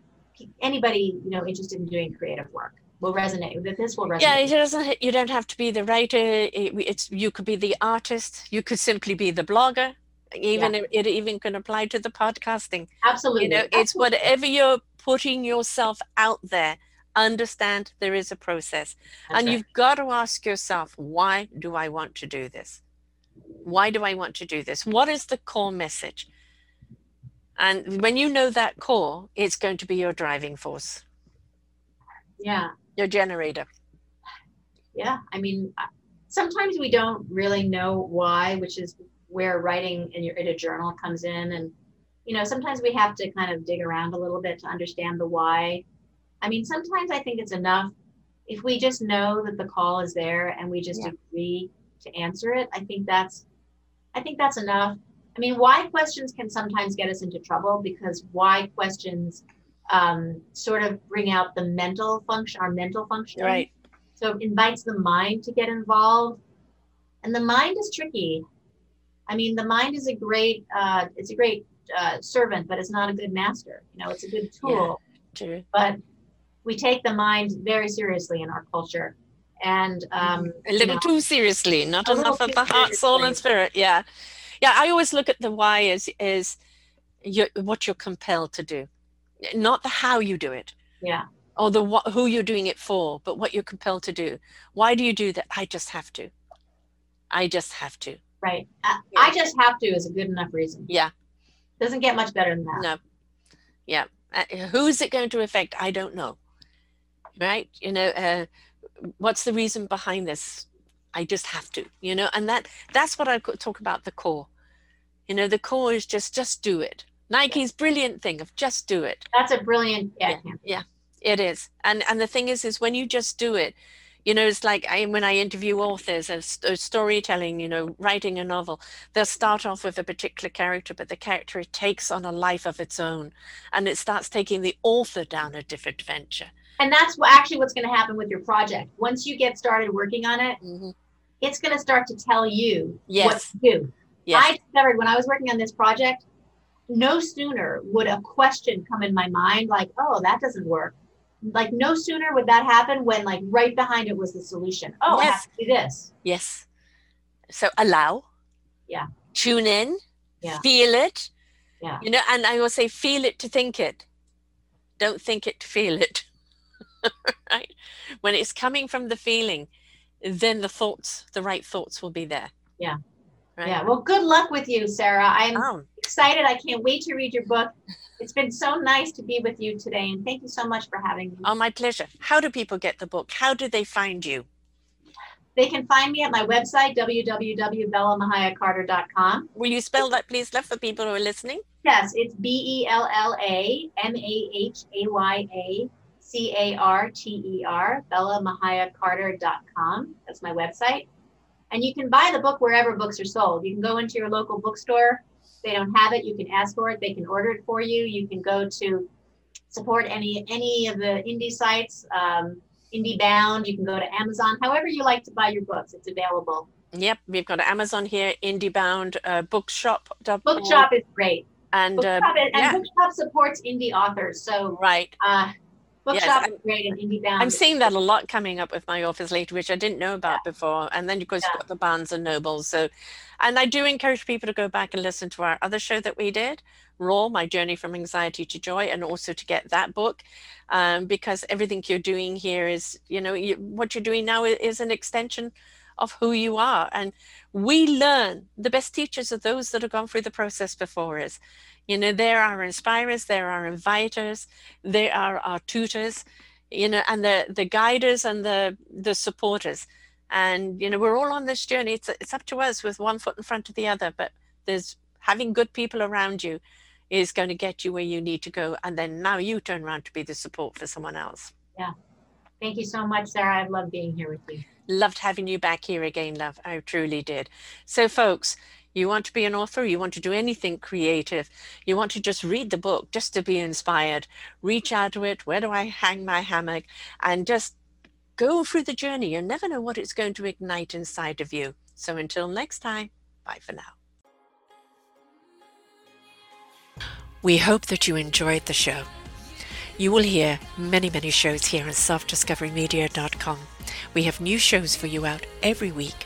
anybody you know interested in doing creative work will resonate. That this will resonate. Yeah, it doesn't. You don't have to be the writer. It, it's you could be the artist. You could simply be the blogger. Even it, it even can apply to the podcasting. Absolutely. You know, it's whatever you're putting yourself out there. Understand there is a process, That's and right. you've got to ask yourself, why do I want to do this? Why do I want to do this? What is the core message? And when you know that core, it's going to be your driving force, yeah. your generator. yeah i mean sometimes we don't really know why which is where writing in your in a journal comes in and you know sometimes we have to kind of dig around a little bit to understand the why i mean sometimes i think it's enough if we just know that the call is there and we just Yeah. agree to answer it i think that's i think that's enough i mean why questions can sometimes get us into trouble because why questions um, sort of bring out the mental function our mental function Right. so it invites the mind to get involved. And the mind is tricky. I mean, the mind is a great, uh, it's a great uh, servant, but it's not a good master. You know, it's a good tool, True. but we take the mind very seriously in our culture. And um, a you little know, too seriously not enough of the heart soul and spirit yeah. Yeah i always look at the why as is you, what you're compelled to do. Not the how you do it. Yeah, or the what, who you're doing it for but what you're compelled to do. Why do you do that? I just have to. I just have to right. I, Yeah. I just have to is a good enough reason. yeah Doesn't get much better than that. no yeah uh, who is it going to affect i don't know right you know uh, what's the reason behind this i just have to you know and that that's what i talk about the core you know the core is just just do it nike's brilliant thing of just do it That's a brilliant Yeah. ad campaign. it is and and the thing is is when you just do it you know it's like I, when i interview authors of, st- of storytelling you know writing a novel they'll start off with a particular character but the character takes on a life of its own and it starts taking the author down a different adventure And that's what, actually what's going to happen with your project. Once you get started working on it, mm-hmm. it's going to start to tell you yes. what to do. Yes. I discovered when I was working on this project, no sooner would a question come in my mind like, oh, that doesn't work. Like no sooner would that happen when like right behind it was the solution. Oh, yes. I have to do this. Yes. So allow. Yeah. Tune in. Yeah. Feel it. Yeah. You know, and I will say feel it to think it. Don't think it to feel it. right? When it's coming from the feeling, then the thoughts, the right thoughts will be there. Yeah. Right? Yeah. Well, good luck with you, Sarah. I'm oh. excited. I can't wait to read your book. It's been so nice to be with you today, and thank you so much for having me. Oh, my pleasure. How do people get the book? How do they find you? They can find me at my website, www.bellamahayacarter.com. Will you spell that, please, love, for people who are listening? Yes, it's B E L L A M A H A Y A C A R T E R, bellamahayacarter.com. That's my website. And you can buy the book wherever books are sold. You can go into your local bookstore. If they don't have it, you can ask for it. They can order it for you. You can go to support any any of the indie sites, um, IndieBound. You can go to Amazon. However you like to buy your books, it's available. Yep, we've got Amazon here, IndieBound, uh, Bookshop. Bookshop is great. And, Bookshop, uh, and yeah. Bookshop supports indie authors. So right. Uh, Yes, great and IndieBound. I'm seeing that a lot coming up with my office later, which I didn't know about yeah. before. And then, of course, yeah. got the Barnes and Nobles. So, and I do encourage people to go back and listen to our other show that we did, Raw, My Journey from Anxiety to Joy, and also to get that book, um, because everything you're doing here is, you know, you, what you're doing now is an extension of who you are. And we learn the best teachers are those that have gone through the process before us. You know, there are inspirers, there are inviters, there are our tutors, you know, and the the guiders and the the supporters. And you know, we're all on this journey. It's it's up to us with one foot in front of the other. But there's having good people around you is going to get you where you need to go. And then now you turn around to be the support for someone else. Yeah. Thank you so much, Sarah. I've loved being here with you. Loved having you back here again, love. I truly did. So, folks, you want to be an author, you want to do anything creative, you want to just read the book just to be inspired, reach out to it. Where do I hang my hammock? And just go through the journey. You never know what it's going to ignite inside of you. So until next time, bye for now. We hope that you enjoyed the show. You will hear many, many shows here on selfdiscoverymedia.com. We have new shows for you out every week